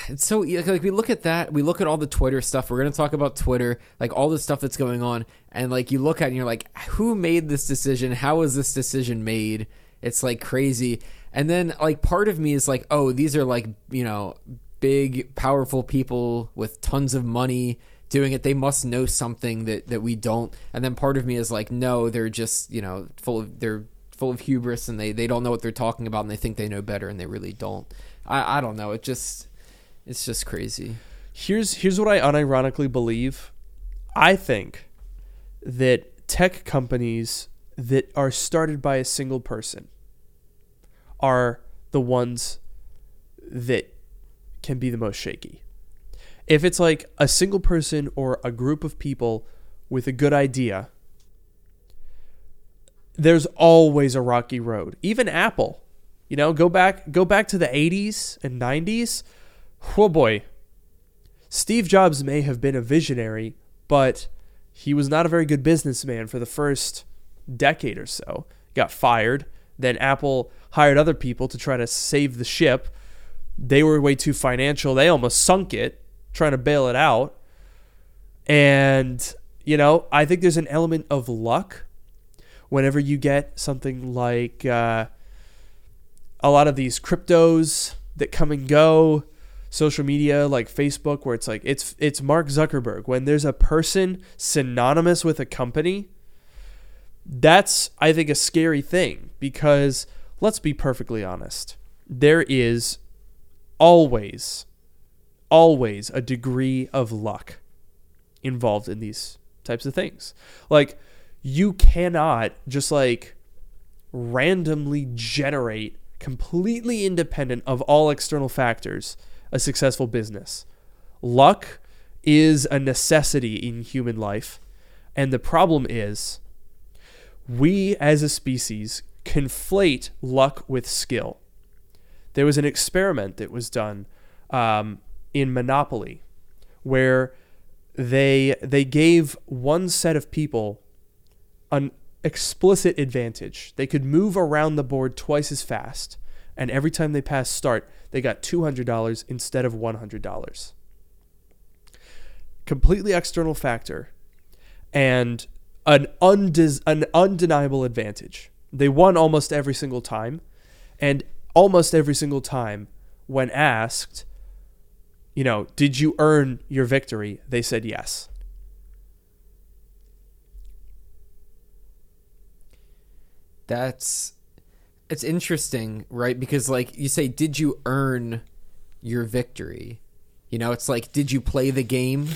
it's so like we look at that we look at all the twitter stuff we're to talk about twitter like all the stuff that's going on and like you look at it and you're like who made this decision? How was this decision made? It's like crazy. And then like part of me is like oh these are like you know big powerful people with tons of money doing it. They must know something that that we don't. And then part of me is like no they're just you know full of they're full of hubris and they they don't know what they're talking about and they think they know better and they really don't i i don't know it just it's just crazy. Here's here's what I unironically believe. I think that tech companies that are started by a single person are the ones that can be the most shaky. If it's like a single person or a group of people with a good idea, there's always a rocky road. Even Apple, you know, go back go back to the 80s and 90s oh boy, Steve Jobs may have been a visionary, but he was not a very good businessman for the first decade or so. Got fired. Then Apple hired other people to try to save the ship. They were way too financial. They almost sunk it trying to bail it out. And, you know, I think there's an element of luck whenever you get something like uh, a lot of these cryptos that come and go social media like Facebook where it's like it's it's Mark Zuckerberg. When there's a person synonymous with a company that's I think a scary thing because let's be perfectly honest there is always always a degree of luck involved in these types of things. Like you cannot just like randomly generate completely independent of all external factors a successful business. Luck is a necessity in human life. And the problem is, we as a species conflate luck with skill. There was an experiment that was done um, in Monopoly where they they gave one set of people an explicit advantage. They could move around the board twice as fast, and every time they passed start, they got $200 instead of $100. Completely external factor and an, undes- an undeniable advantage. They won almost every single time. And almost every single time, when asked, you know, did you earn your victory? They said yes. That's it's interesting, right? Because like you say, did you earn your victory? You know, it's like, did you play the game?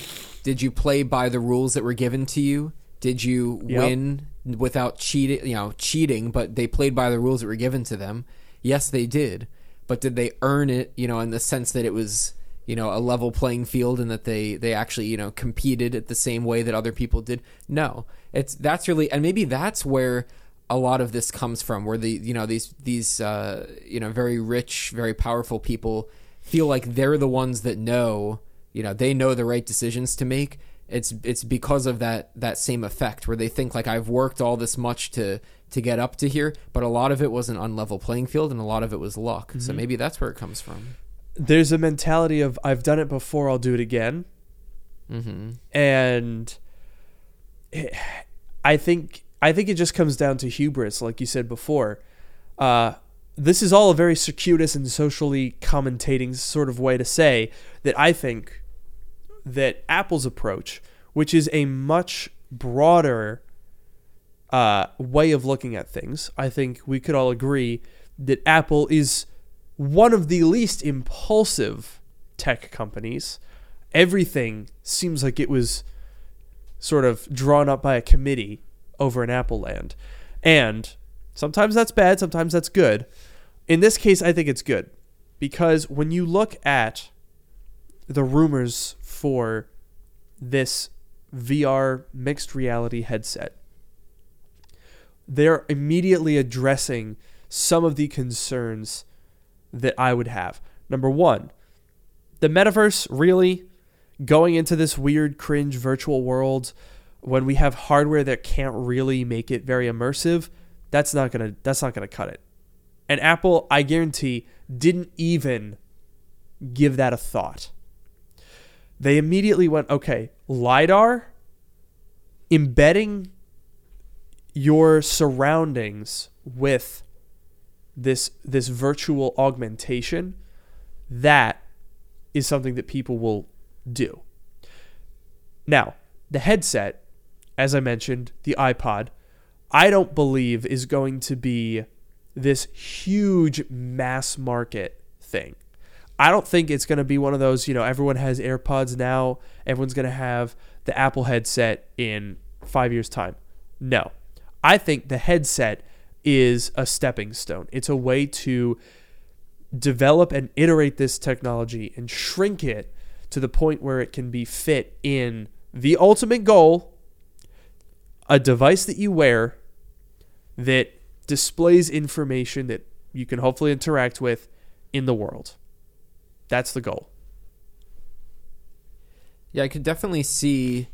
Did you play by the rules that were given to you? Did you yep. win without cheating? You know, cheating, but they played by the rules that were given to them. Yes, they did, but did they earn it? You know, in the sense that it was you know a level playing field and that they they actually you know competed at the same way that other people did no it's that's really and maybe that's where a lot of this comes from where the you know these these uh, you know very rich very powerful people feel like they're the ones that know you know they know the right decisions to make it's it's because of that that same effect where they think like I've worked all this much to to get up to here, but a lot of it was an unlevel playing field and a lot of it was luck. Mm-hmm. So maybe that's where it comes from. There's a mentality of I've done it before, I'll do it again, mm-hmm. and it, I think I think it just comes down to hubris, like you said before. Uh, this is all a very circuitous and socially commentating sort of way to say that I think that Apple's approach, which is a much broader uh, way of looking at things, I think we could all agree that Apple is one of the least impulsive tech companies. Everything seems like it was sort of drawn up by a committee over in Apple land. And sometimes that's bad, sometimes that's good. In this case, I think it's good because when you look at the rumors for this VR mixed reality headset. They're immediately addressing some of the concerns that I would have. Number one, the metaverse really going into this weird, cringe virtual world when we have hardware that can't really make it very immersive, that's not gonna that's not gonna cut it. And Apple, I guarantee, didn't even give that a thought they immediately went, okay, LiDAR, embedding your surroundings with this this virtual augmentation, that is something that people will do. Now, the headset, as I mentioned, the iPod, I don't believe is going to be this huge mass market thing. I don't think it's going to be one of those, you know, everyone has AirPods now, everyone's going to have the Apple headset in five years' time. No. I think the headset is a stepping stone. It's a way to develop and iterate this technology and shrink it to the point where it can be fit in the ultimate goal a device that you wear that displays information that you can hopefully interact with in the world. That's the goal. Yeah, I could definitely see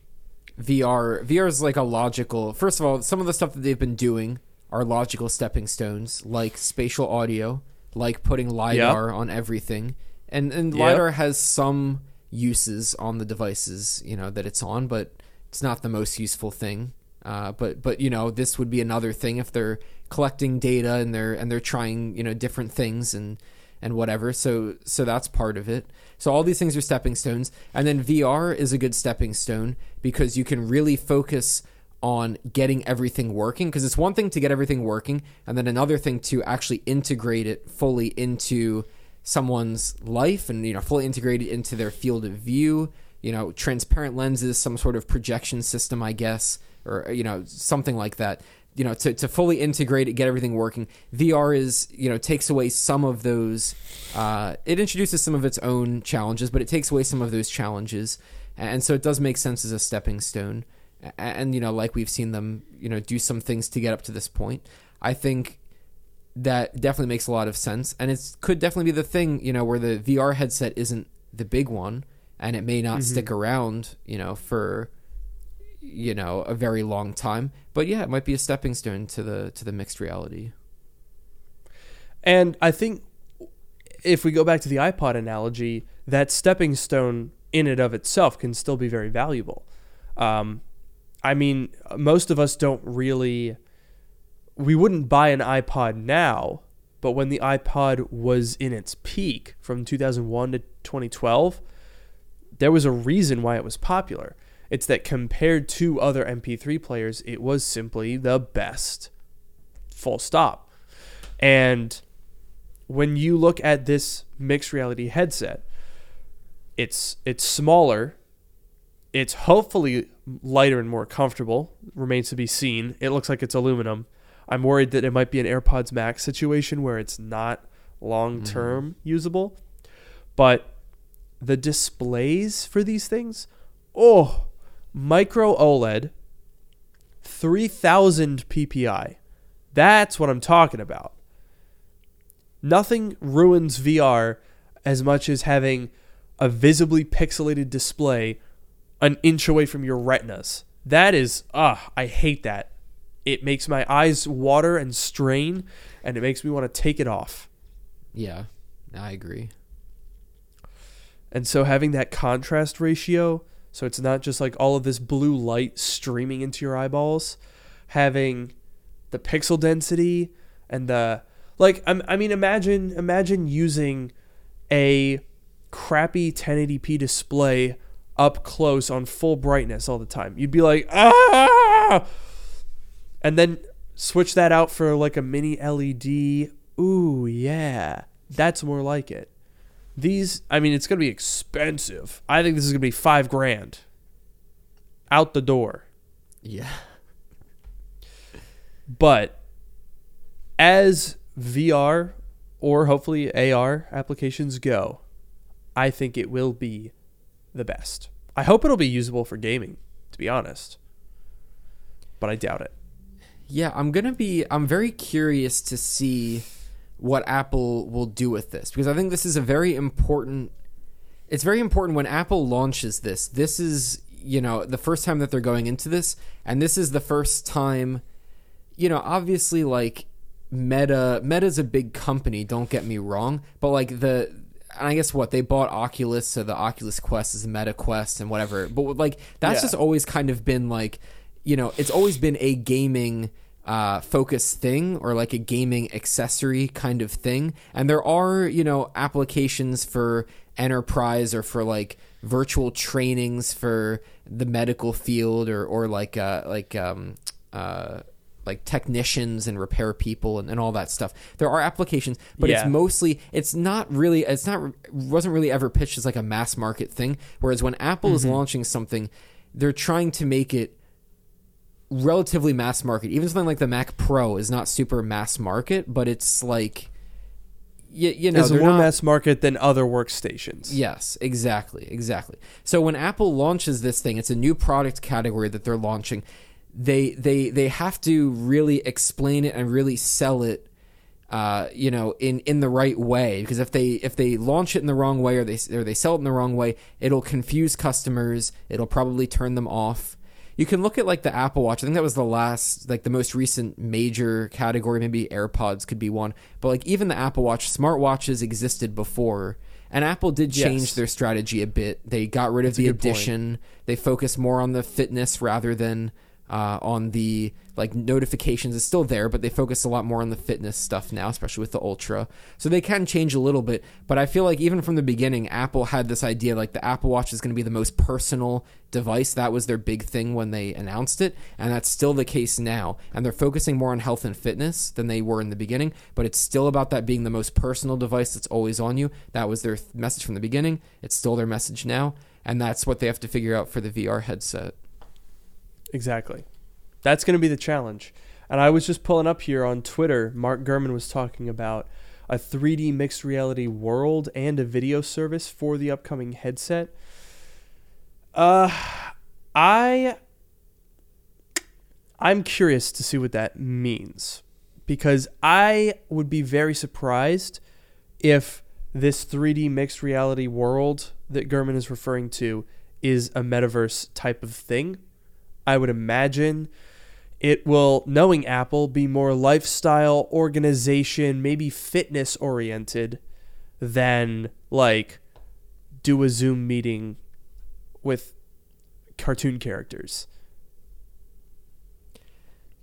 VR. VR is like a logical. First of all, some of the stuff that they've been doing are logical stepping stones, like spatial audio, like putting lidar yep. on everything, and and yep. lidar has some uses on the devices, you know, that it's on, but it's not the most useful thing. Uh, but but you know, this would be another thing if they're collecting data and they're and they're trying you know different things and and whatever. So so that's part of it. So all these things are stepping stones, and then VR is a good stepping stone because you can really focus on getting everything working because it's one thing to get everything working and then another thing to actually integrate it fully into someone's life and you know fully integrate it into their field of view you know transparent lenses some sort of projection system i guess or you know something like that you know to, to fully integrate it get everything working. Vr is you know takes away some of those uh, it introduces some of its own challenges but it takes away some of those challenges. And so it does make sense as a stepping stone. And you know like we've seen them you know do some things to get up to this point. I think that definitely makes a lot of sense. And it could definitely be the thing you know where the vr headset isn't the big one and it may not mm-hmm. stick around you know for you know a very long time. But yeah it might be a stepping stone to the to the mixed reality. And i think if we go back to the ipod analogy that stepping stone in and of itself can still be very valuable. Um, i mean most of us don't really we wouldn't buy an ipod now but when the ipod was in its peak from 2001 to 2012 there was a reason why it was popular it's that compared to other MP3 players, it was simply the best. Full stop. And when you look at this mixed reality headset, it's it's smaller. It's hopefully lighter and more comfortable. Remains to be seen. It looks like it's aluminum. I'm worried that it might be an AirPods Max situation where it's not long term mm-hmm. usable. But the displays for these things, oh, micro OLED, 3000 PPI. That's what I'm talking about. Nothing ruins VR as much as having a visibly pixelated display an inch away from your retinas. That is, ah, I hate that. It makes my eyes water and strain, and it makes me want to take it off. Yeah, I agree. And so having that contrast ratio, so it's not just like all of this blue light streaming into your eyeballs, having the pixel density and the like I mean imagine imagine using a crappy 1080p display up close on full brightness all the time. You'd be like, "Ah!" And then switch that out for like a mini LED. Ooh, yeah. That's more like it. These, I mean, it's going to be expensive. I think this is going to be five grand out the door. Yeah. But as VR or hopefully AR applications go, I think it will be the best. I hope it'll be usable for gaming, to be honest. But I doubt it. Yeah, I'm going to be I'm very curious to see what Apple will do with this because I think this is a very important it's very important when Apple launches this. This is, you know, the first time that they're going into this and this is the first time you know, obviously like Meta Meta's a big company, don't get me wrong, but like the and I guess what they bought Oculus, so the Oculus Quest is Meta Quest and whatever. But like that's yeah. just always kind of been like, you know, it's always been a gaming uh, focus thing or like a gaming accessory kind of thing. And there are, you know, applications for enterprise or for like virtual trainings for the medical field or, or like, uh, like, um, uh, like technicians and repair people and, and all that stuff. There are applications, but yeah. it's mostly it's not really it's not wasn't really ever pitched as like a mass market thing. Whereas when Apple mm-hmm. is launching something, they're trying to make it relatively mass market. Even something like the Mac Pro is not super mass market, but it's like you, you know, it's more not, mass market than other workstations. Yes, exactly, exactly. So when Apple launches this thing, it's a new product category that they're launching. They they they have to really explain it and really sell it uh, you know, in, in the right way. Because if they if they launch it in the wrong way or they or they sell it in the wrong way, it'll confuse customers. It'll probably turn them off you can look at like the Apple Watch. I think that was the last, like the most recent major category. Maybe AirPods could be one, but like even the Apple Watch, smartwatches existed before, and Apple did change yes. their strategy a bit. They got rid of That's the Edition. Point. They focused more on the fitness rather than uh, on the like notifications is still there, but they focus a lot more on the fitness stuff now, especially with the Ultra. So they can change a little bit, but I feel like even from the beginning, Apple had this idea like the Apple Watch is going to be the most personal device. That was their big thing when they announced it, and that's still the case now. And they're focusing more on health and fitness than they were in the beginning, but it's still about that being the most personal device that's always on you. That was their message from the beginning. It's still their message now, and that's what they have to figure out for the VR headset. Exactly. That's going to be the challenge. And I was just pulling up here on Twitter. Mark Gurman was talking about a 3D mixed reality world and a video service for the upcoming headset. Uh, I I'm curious to see what that means because I would be very surprised if this 3D mixed reality world that Gurman is referring to is a metaverse type of thing. I would imagine it will, knowing Apple, be more lifestyle, organization, maybe fitness oriented than like do a Zoom meeting with cartoon characters.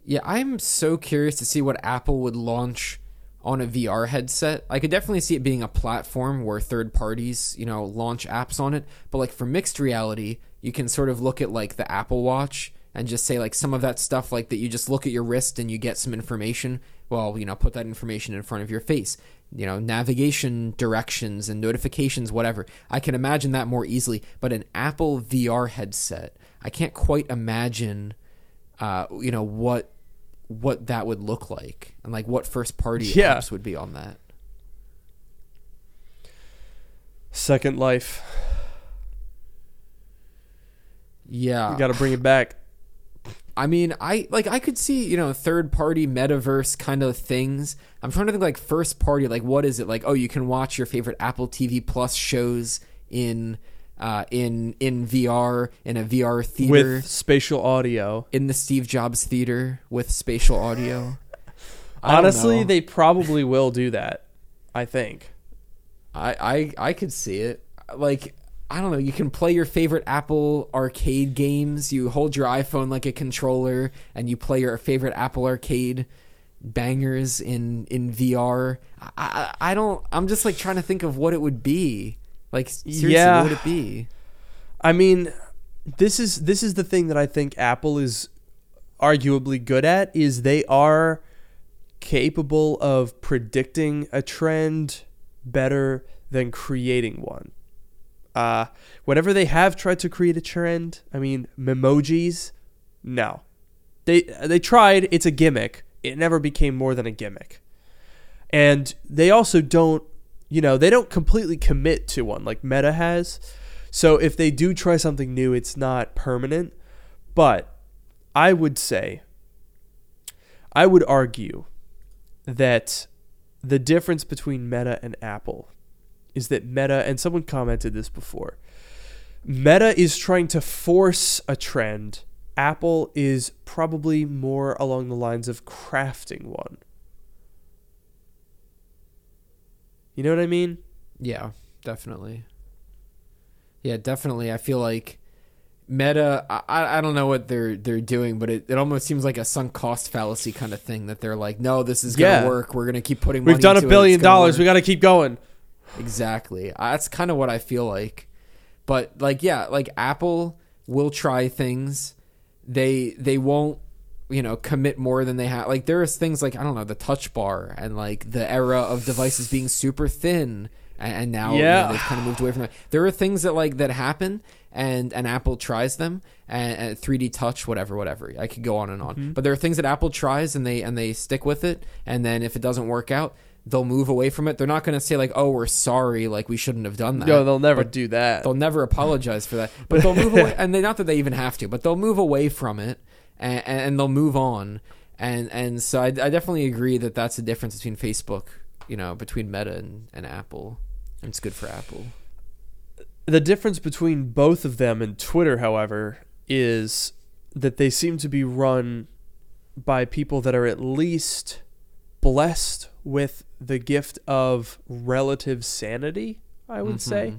Yeah, I'm so curious to see what Apple would launch on a VR headset. I could definitely see it being a platform where third parties, you know, launch apps on it. But like for mixed reality, you can sort of look at like the Apple Watch and just say like some of that stuff like that you just look at your wrist and you get some information. Well you know put that information in front of your face. You know navigation directions and notifications whatever. I can imagine that more easily. But an apple vr headset i can't quite imagine uh, you know what what that would look like and like what first party yeah. apps would be on that. Second life yeah we got to bring it back I mean, I like I could see you know third party metaverse kind of things. I'm trying to think like first party, like what is it like? Oh, you can watch your favorite Apple TV Plus shows in uh, in in VR in a VR theater with spatial audio in the Steve Jobs theater with spatial audio. Honestly, they probably will do that. I think. I I I could see it. Like I don't know, you can play your favorite Apple arcade games. You hold your iPhone like a controller and you play your favorite Apple arcade bangers in in VR. I, I, I don't I'm just like trying to think of what it would be. Like seriously, yeah. what would it be? I mean, this is this is the thing that I think Apple is arguably good at is they are capable of predicting a trend better than creating one. Uh, whenever they have tried to create a trend, I mean, memojis, no. They they tried, it's a gimmick. It never became more than a gimmick. And they also don't you know, they don't completely commit to one like Meta has. So if they do try something new, it's not permanent. But I would say, I would argue that the difference between Meta and Apple is that Meta, and someone commented this before, Meta is trying to force a trend. Apple is probably more along the lines of crafting one. You know what I mean? Yeah, definitely. Yeah, definitely. I feel like Meta. I, I don't know what they're they're doing, but it, it almost seems like a sunk cost fallacy kind of thing that they're like, no, this is gonna yeah. work. We're gonna keep putting. We've done a billion dollars. Work. We got to keep going. Exactly. That's kind of what I feel like. But like, yeah, like Apple will try things. They they won't you know commit more than they have like there is things like i don't know the touch bar and like the era of devices being super thin and, and now yeah. You know, they've kind of moved away from that there are things that like that happen and and apple tries them and, and 3d touch whatever whatever i could go on and on mm-hmm. but there are things that apple tries and they and they stick with it and then if it doesn't work out they'll move away from it. They're not going to say like, "Oh, we're sorry, like we shouldn't have done that." No, they'll never but do that. They'll never apologize for that. But they'll move away, and they, not that they even have to, but they'll move away from it and, and they'll move on. And and so I, I definitely agree that that's the difference between Facebook, you know, between Meta and, and Apple. And it's good for Apple. The difference between both of them and Twitter, however, is that they seem to be run by people that are at least blessed with the gift of relative sanity, I would mm-hmm. say.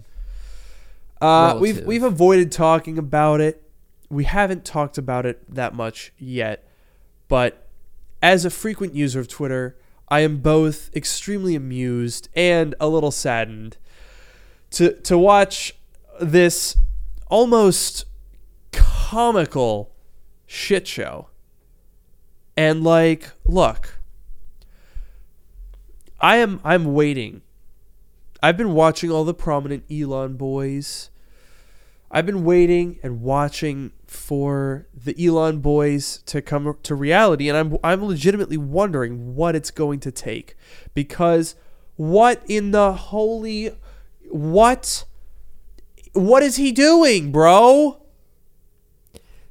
Uh, we've we've avoided talking about it we haven't talked about it that much yet, but as a frequent user of Twitter, I am both extremely amused and a little saddened to to watch this almost comical shit show. And like, look, I am I'm waiting. I've been watching all the prominent Elon boys. I've been waiting and watching for the Elon boys to come to reality, and I'm I'm legitimately wondering what it's going to take because what in the holy what what is he doing, bro?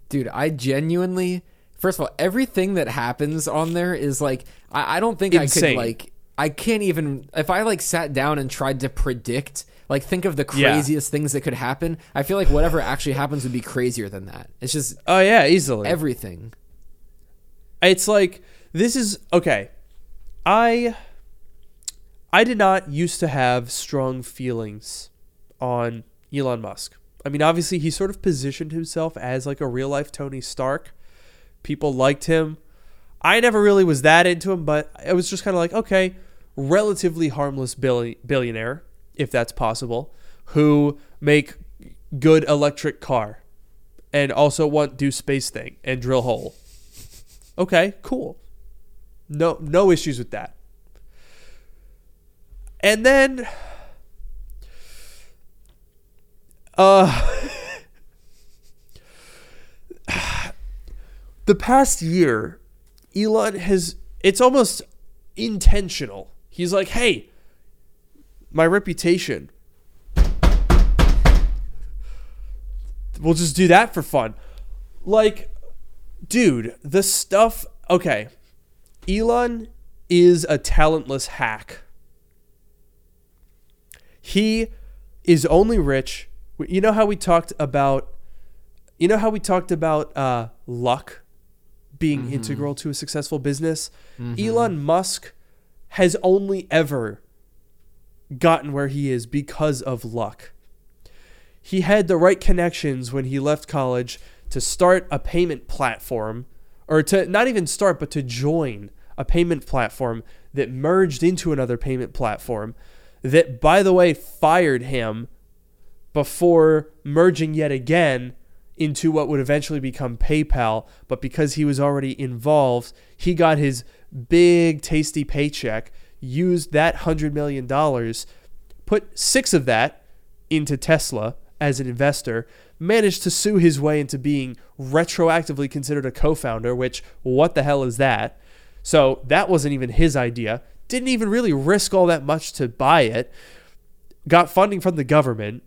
Dude, I genuinely first of all, everything that happens on there is like I, I don't think Insane. I could like I can't even if I like sat down and tried to predict like think of the craziest yeah. things that could happen. I feel like whatever actually happens would be crazier than that. It's just Oh yeah, easily. Everything. It's like this is okay. I I did not used to have strong feelings on Elon Musk. I mean, obviously he sort of positioned himself as like a real life Tony Stark. People liked him. I never really was that into him, but it was just kind of like, okay, relatively harmless billionaire if that's possible, who make good electric car and also want do space thing and drill hole. Okay, cool. No no issues with that. And then uh the past year Elon has it's almost intentional. He's like, "Hey, my reputation. We'll just do that for fun. Like, dude, the stuff. Okay. Elon is a talentless hack. He is only rich You know how we talked about you know how we talked about uh, luck being mm-hmm. integral to a successful business? Mm-hmm. Elon Musk has only ever gotten where he is because of luck. He had the right connections when he left college to start a payment platform, or to not even start, but to join a payment platform that merged into another payment platform that, by the way, fired him before merging yet again into what would eventually become PayPal. But because he was already involved, he got his big, tasty paycheck, used that $100 million, put six of that into Tesla as an investor, managed to sue his way into being retroactively considered a co founder, which, what the hell is that? So that wasn't even his idea. Didn't even really risk all that much to buy it. Got funding from the government,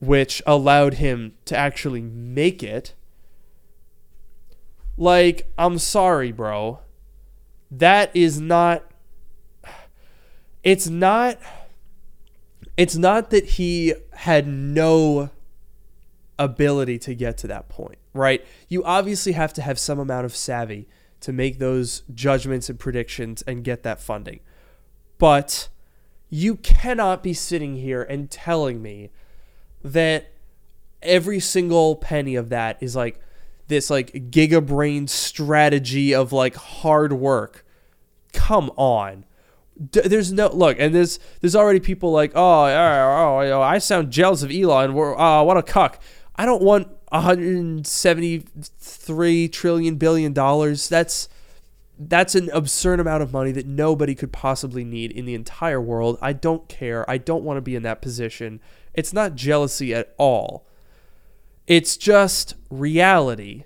which allowed him to actually make it. Like, I'm sorry, bro. That is not. It's not. It's not that he had no ability to get to that point, right? You obviously have to have some amount of savvy to make those judgments and predictions and get that funding. But you cannot be sitting here and telling me that every single penny of that is like this like gigabrain strategy of like hard work. Come on. D- there's no look, and there's there's already people like, oh, oh, oh, I sound jealous of Elon. We're, uh, what a cuck. I don't want 173 trillion billion dollars. That's that's an absurd amount of money that nobody could possibly need in the entire world. I don't care. I don't want to be in that position. It's not jealousy at all. It's just reality.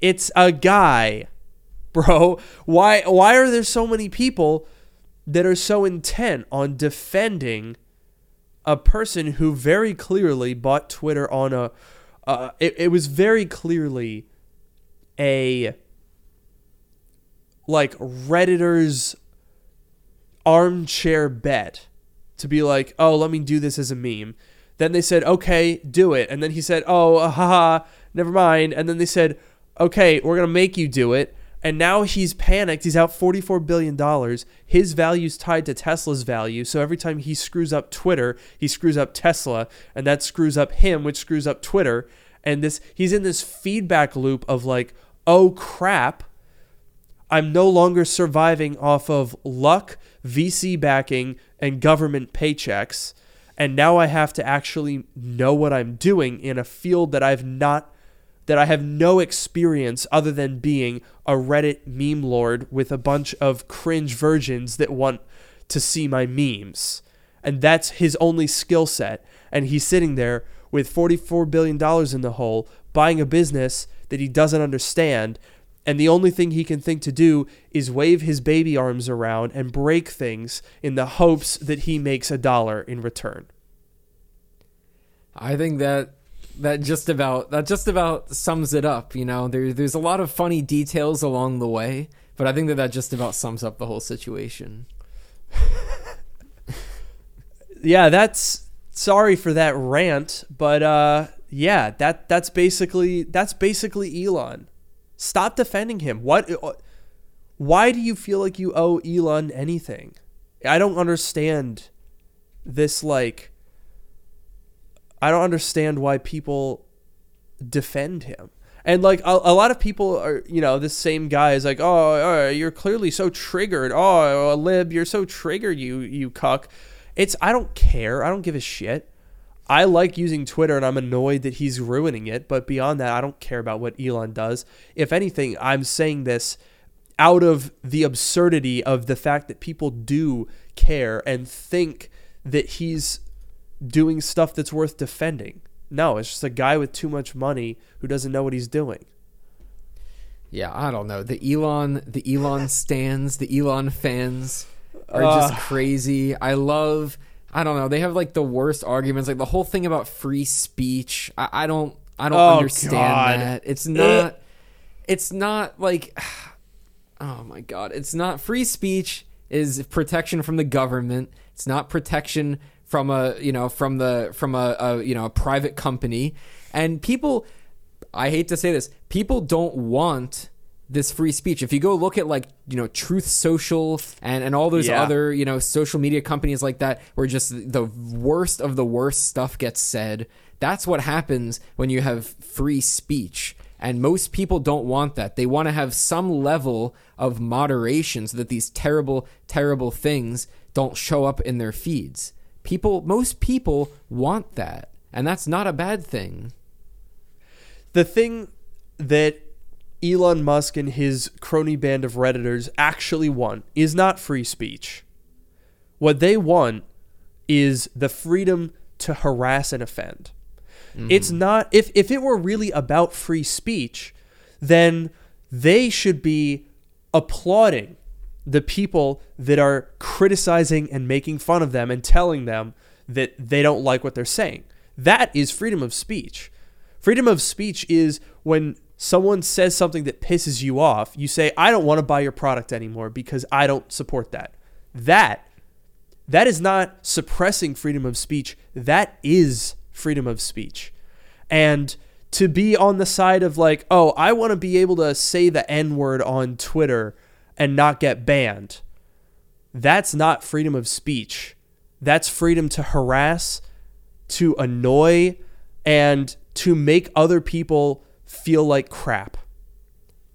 It's a guy, bro. Why why are there so many people that are so intent on defending a person who very clearly bought Twitter on a uh, it, it was very clearly a like redditors armchair bet to be like oh let me do this as a meme then they said okay do it and then he said oh uh, haha never mind and then they said okay we're gonna make you do it and now he's panicked. He's out $44 billion. His value's tied to Tesla's value. So every time he screws up Twitter, he screws up Tesla, and that screws up him, which screws up Twitter. And this he's in this feedback loop of like, oh crap, I'm no longer surviving off of luck, VC backing, and government paychecks. And now I have to actually know what I'm doing in a field that I've not that I have no experience other than being a Reddit meme lord with a bunch of cringe virgins that want to see my memes. And that's his only skill set. And he's sitting there with $44 billion in the hole, buying a business that he doesn't understand. And the only thing he can think to do is wave his baby arms around and break things in the hopes that he makes a dollar in return. I think that that just about that just about sums it up. You know, there there's a lot of funny details along the way, but I think that that just about sums up the whole situation. yeah, that's sorry for that rant, but uh, yeah, that that's basically that's basically Elon. Stop defending him. What? Uh, why do you feel like you owe Elon anything? I don't understand this like I don't understand why people defend him. And like a, a, lot of people are, you know, this same guy is like, oh, oh, you're clearly so triggered. Oh, lib, you're so triggered, you you cuck. It's I don't care. I don't give a shit. I like using Twitter and I'm annoyed that he's ruining it. But beyond that, I don't care about what Elon does. If anything, I'm saying this out of the absurdity of the fact that people do care and think that he's doing stuff that's worth defending. No, it's just a guy with too much money who doesn't know what he's doing. Yeah, I don't know. The Elon, the Elon stands, the Elon fans are uh, just crazy. I love. I don't know. They have like the worst arguments. Like the whole thing about free speech. I, I don't. I don't oh understand God. that. It's not. it's not like. Oh my God! It's not free speech. Is protection from the government. It's not protection from a you know from the from a, a you know a private company and people i hate to say this people don't want this free speech if you go look at like you know truth social and and all those yeah. other you know social media companies like that where just the worst of the worst stuff gets said that's what happens when you have free speech and most people don't want that. They want to have some level of moderation so that these terrible, terrible things don't show up in their feeds. People, most people want that. And that's not a bad thing. The thing that Elon Musk and his crony band of Redditors actually want is not free speech. What they want is the freedom to harass and offend. Mm-hmm. It's not if if it were really about free speech, then they should be applauding the people that are criticizing and making fun of them and telling them that they don't like what they're saying. That is freedom of speech. Freedom of speech is when someone says something that pisses you off, you say, I don't want to buy your product anymore because I don't support that. That that is not suppressing freedom of speech. That is freedom of speech. And to be on the side of like, oh, I want to be able to say the N word on Twitter and not get banned. That's not freedom of speech. That's freedom to harass, to annoy, and to make other people feel like crap.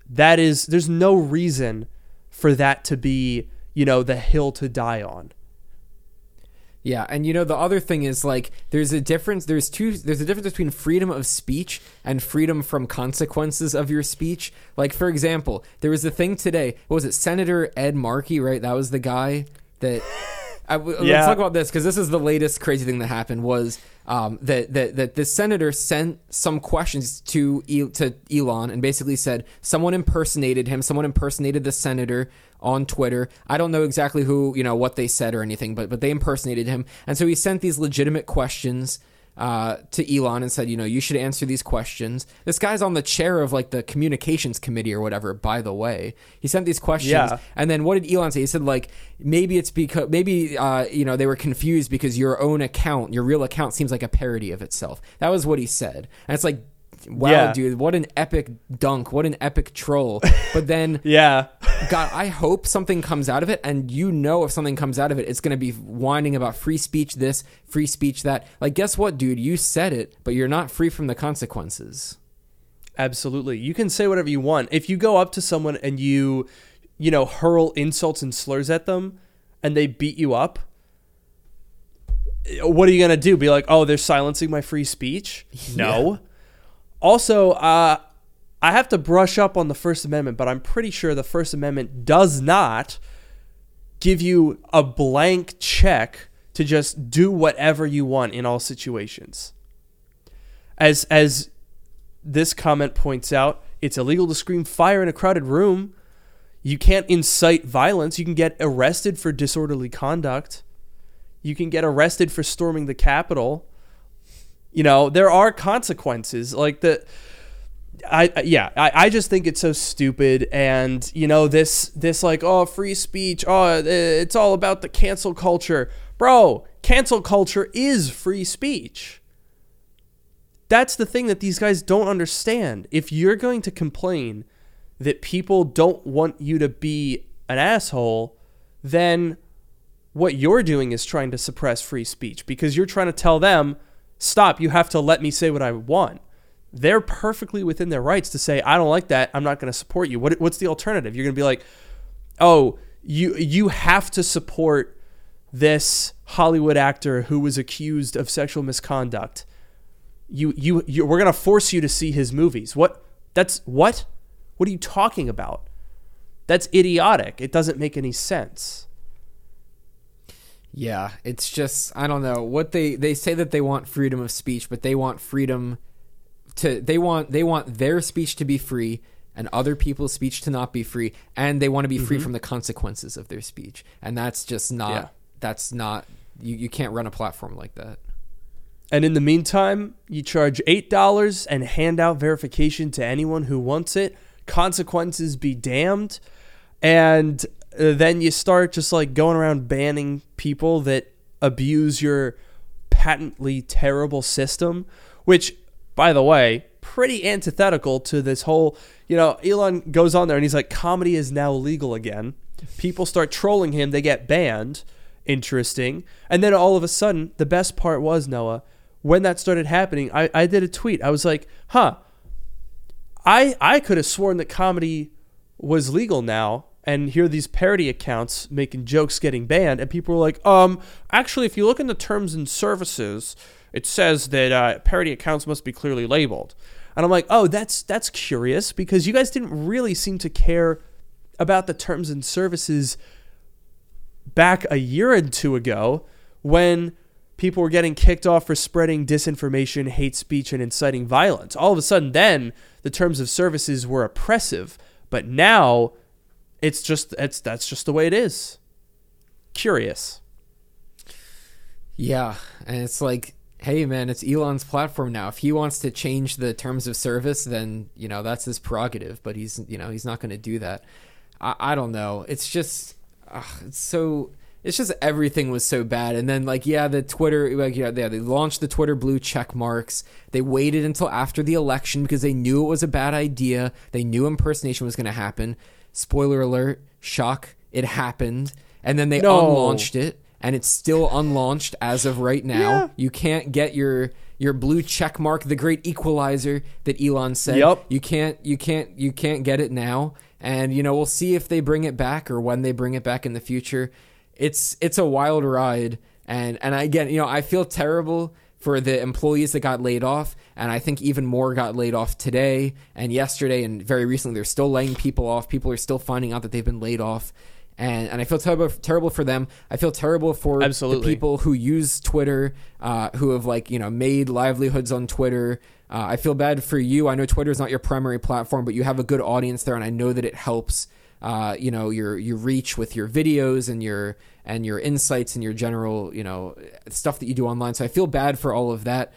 That is, there's no reason for that to be, you know, the hill to die on. Yeah, and you know the other thing is like there's a difference there's two there's a difference between freedom of speech and freedom from consequences of your speech. Like for example, there was a thing today. What was it? Senator Ed Markey, right? That was the guy that I, yeah. Let's talk about this because this is the latest crazy thing that happened was um, that that that the senator sent some questions to to Elon and basically said someone impersonated him, someone impersonated the senator on Twitter. I don't know exactly who, you know, what they said or anything, but but they impersonated him. And so he sent these legitimate questions uh, to Elon and said, you know, you should answer these questions. This guy's on the chair of like the communications committee or whatever, by the way. He sent these questions. Yeah. And then what did Elon say? He said, like, maybe it's because, maybe, uh, you know, they were confused because your own account, your real account seems like a parody of itself. That was what he said. And it's like, wow, yeah. dude, what an epic dunk, what an epic troll. But then, yeah, God, I hope something comes out of it, and you know, if something comes out of it, it's going to be whining about free speech this, free speech that. Like, guess what, dude? You said it, but you're not free from the consequences. Absolutely, you can say whatever you want. If you go up to someone and you, you know, hurl insults and slurs at them, and they beat you up. What are you gonna do? Be like, oh, they're silencing my free speech? No. Yeah also, uh, I have to brush up on the First Amendment, but I'm pretty sure the First Amendment does not give you a blank check to just do whatever you want in all situations. As as this comment points out, it's illegal to scream fire in a crowded room. You can't incite violence. You can get arrested for disorderly conduct. You can get arrested for storming the Capitol. You know, there are consequences. Like the I, yeah, I, I just think it's so stupid, and you know this this like oh free speech, oh uh, it's all about the cancel culture, bro. Cancel culture is free speech. That's the thing that these guys don't understand. If you're going to complain that people don't want you to be an asshole, then what you're doing is trying to suppress free speech because you're trying to tell them stop, you have to let me say what I want. They're perfectly within their rights to say, I don't like that. I'm not going to support you. What, what's the alternative? You're going to be like, oh, you you have to support this Hollywood actor who was accused of sexual misconduct. You you, you we're going to force you to see his movies. What? That's what? What are you talking about? That's idiotic. It doesn't make any sense. Yeah, it's just I don't know what they they say that they want freedom of speech, but they want freedom to they want they want their speech to be free and other people's speech to not be free and they want to be free mm-hmm. from the consequences of their speech. And that's just not yeah. that's not you, you can't run a platform like that. And in the meantime, you charge $8 and hand out verification to anyone who wants it. Consequences be damned. And uh, then you start just like going around banning people that abuse your patently terrible system, which, by the way, pretty antithetical to this whole, you know, Elon goes on there and he's like, comedy is now legal again. People start trolling him, they get banned. Interesting. And then all of a sudden, the best part was, Noah, when that started happening, I, I did a tweet. I was like, huh, I, I could have sworn that comedy was legal now and here these parody accounts making jokes getting banned and people were like um actually if you look in the terms and services it says that uh, parody accounts must be clearly labeled and i'm like oh that's that's curious because you guys didn't really seem to care about the terms and services back a year and two ago when people were getting kicked off for spreading disinformation hate speech and inciting violence all of a sudden then the terms of services were oppressive but now it's just it's that's just the way it is. Curious. Yeah, and it's like, hey man, it's Elon's platform now. If he wants to change the terms of service, then you know that's his prerogative. But he's you know he's not going to do that. I, I don't know. It's just it's so it's just everything was so bad. And then like yeah, the Twitter like yeah, they, they launched the Twitter blue check marks. They waited until after the election because they knew it was a bad idea. They knew impersonation was going to happen spoiler alert, shock, it happened. And then they no. unlaunched it and it's still unlaunched as of right now. Yeah. You can't get your your blue check mark, the great equalizer that Elon said. Yep. You can't you can't you can't get it now. And you know, we'll see if they bring it back or when they bring it back in the future. It's it's a wild ride and and again, you know, I feel terrible for the employees that got laid off. And I think even more got laid off today and yesterday and very recently. They're still laying people off. People are still finding out that they've been laid off. And, and I feel terrible, terrible for them. I feel terrible for Absolutely. the people who use Twitter, uh, who have like you know made livelihoods on Twitter. Uh, I feel bad for you. I know Twitter is not your primary platform, but you have a good audience there, and I know that it helps. Uh, you know your your reach with your videos and your and your insights and your general, you know, stuff that you do online. So I feel bad for all of that.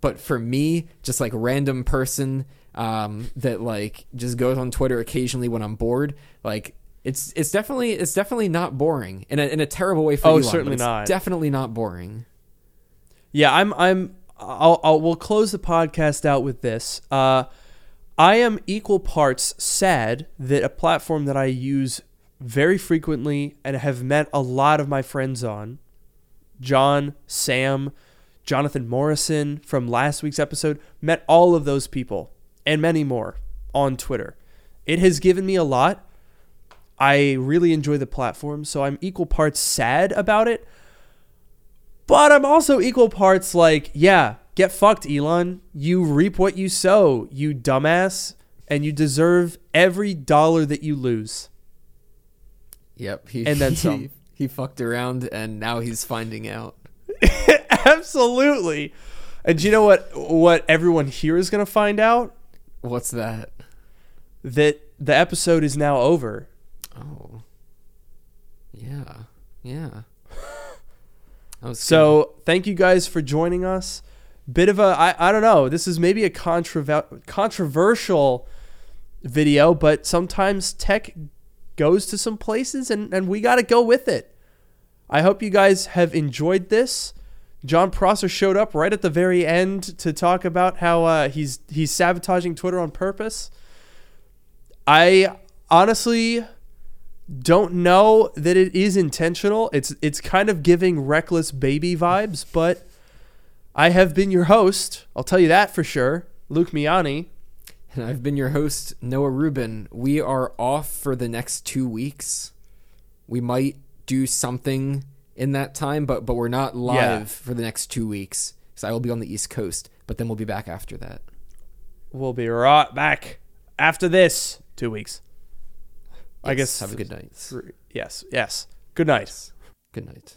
But for me, just like random person um, that like just goes on Twitter occasionally when I'm bored, like it's it's definitely it's definitely not boring in a in a terrible way for oh, Elon, certainly not. Definitely not boring. Yeah, I'm I'm I'll, I'll we'll close the podcast out with this. Uh, I am equal parts sad that a platform that I use very frequently and have met a lot of my friends on. John, Sam, Jonathan Morrison from last week's episode, met all of those people and many more on Twitter. It has given me a lot. I really enjoy the platform, so I'm equal parts sad about it. But I'm also equal parts like, yeah, get fucked, Elon. You reap what you sow, you dumbass, and you deserve every dollar that you lose. Yep. He, and then some. He, he fucked around and now he's finding out. Absolutely. And you know what what everyone here is going to find out? What's that? That the episode is now over. Oh. Yeah. Yeah. so, good. thank you guys for joining us. Bit of a I, I don't know, this is maybe a controver- controversial video, but sometimes tech goes to some places and, and we got to go with it. I hope you guys have enjoyed this. Jon Prosser showed up right at the very end to talk about how uh, he's he's sabotaging Twitter on purpose. I honestly don't know that it is intentional. It's it's kind of giving reckless baby vibes, but I have been your host. I'll tell you that for sure, Luke Miani. And I've been your host, Noah Rubin. We are off for the next two weeks. We might do something in that time, but but we're not live yeah. for the next two weeks. So I will be on the East Coast, but then we'll be back after that. We'll be right back after this. Two weeks. I guess. Have a good night. Three, yes. Yes. Good night. Good night.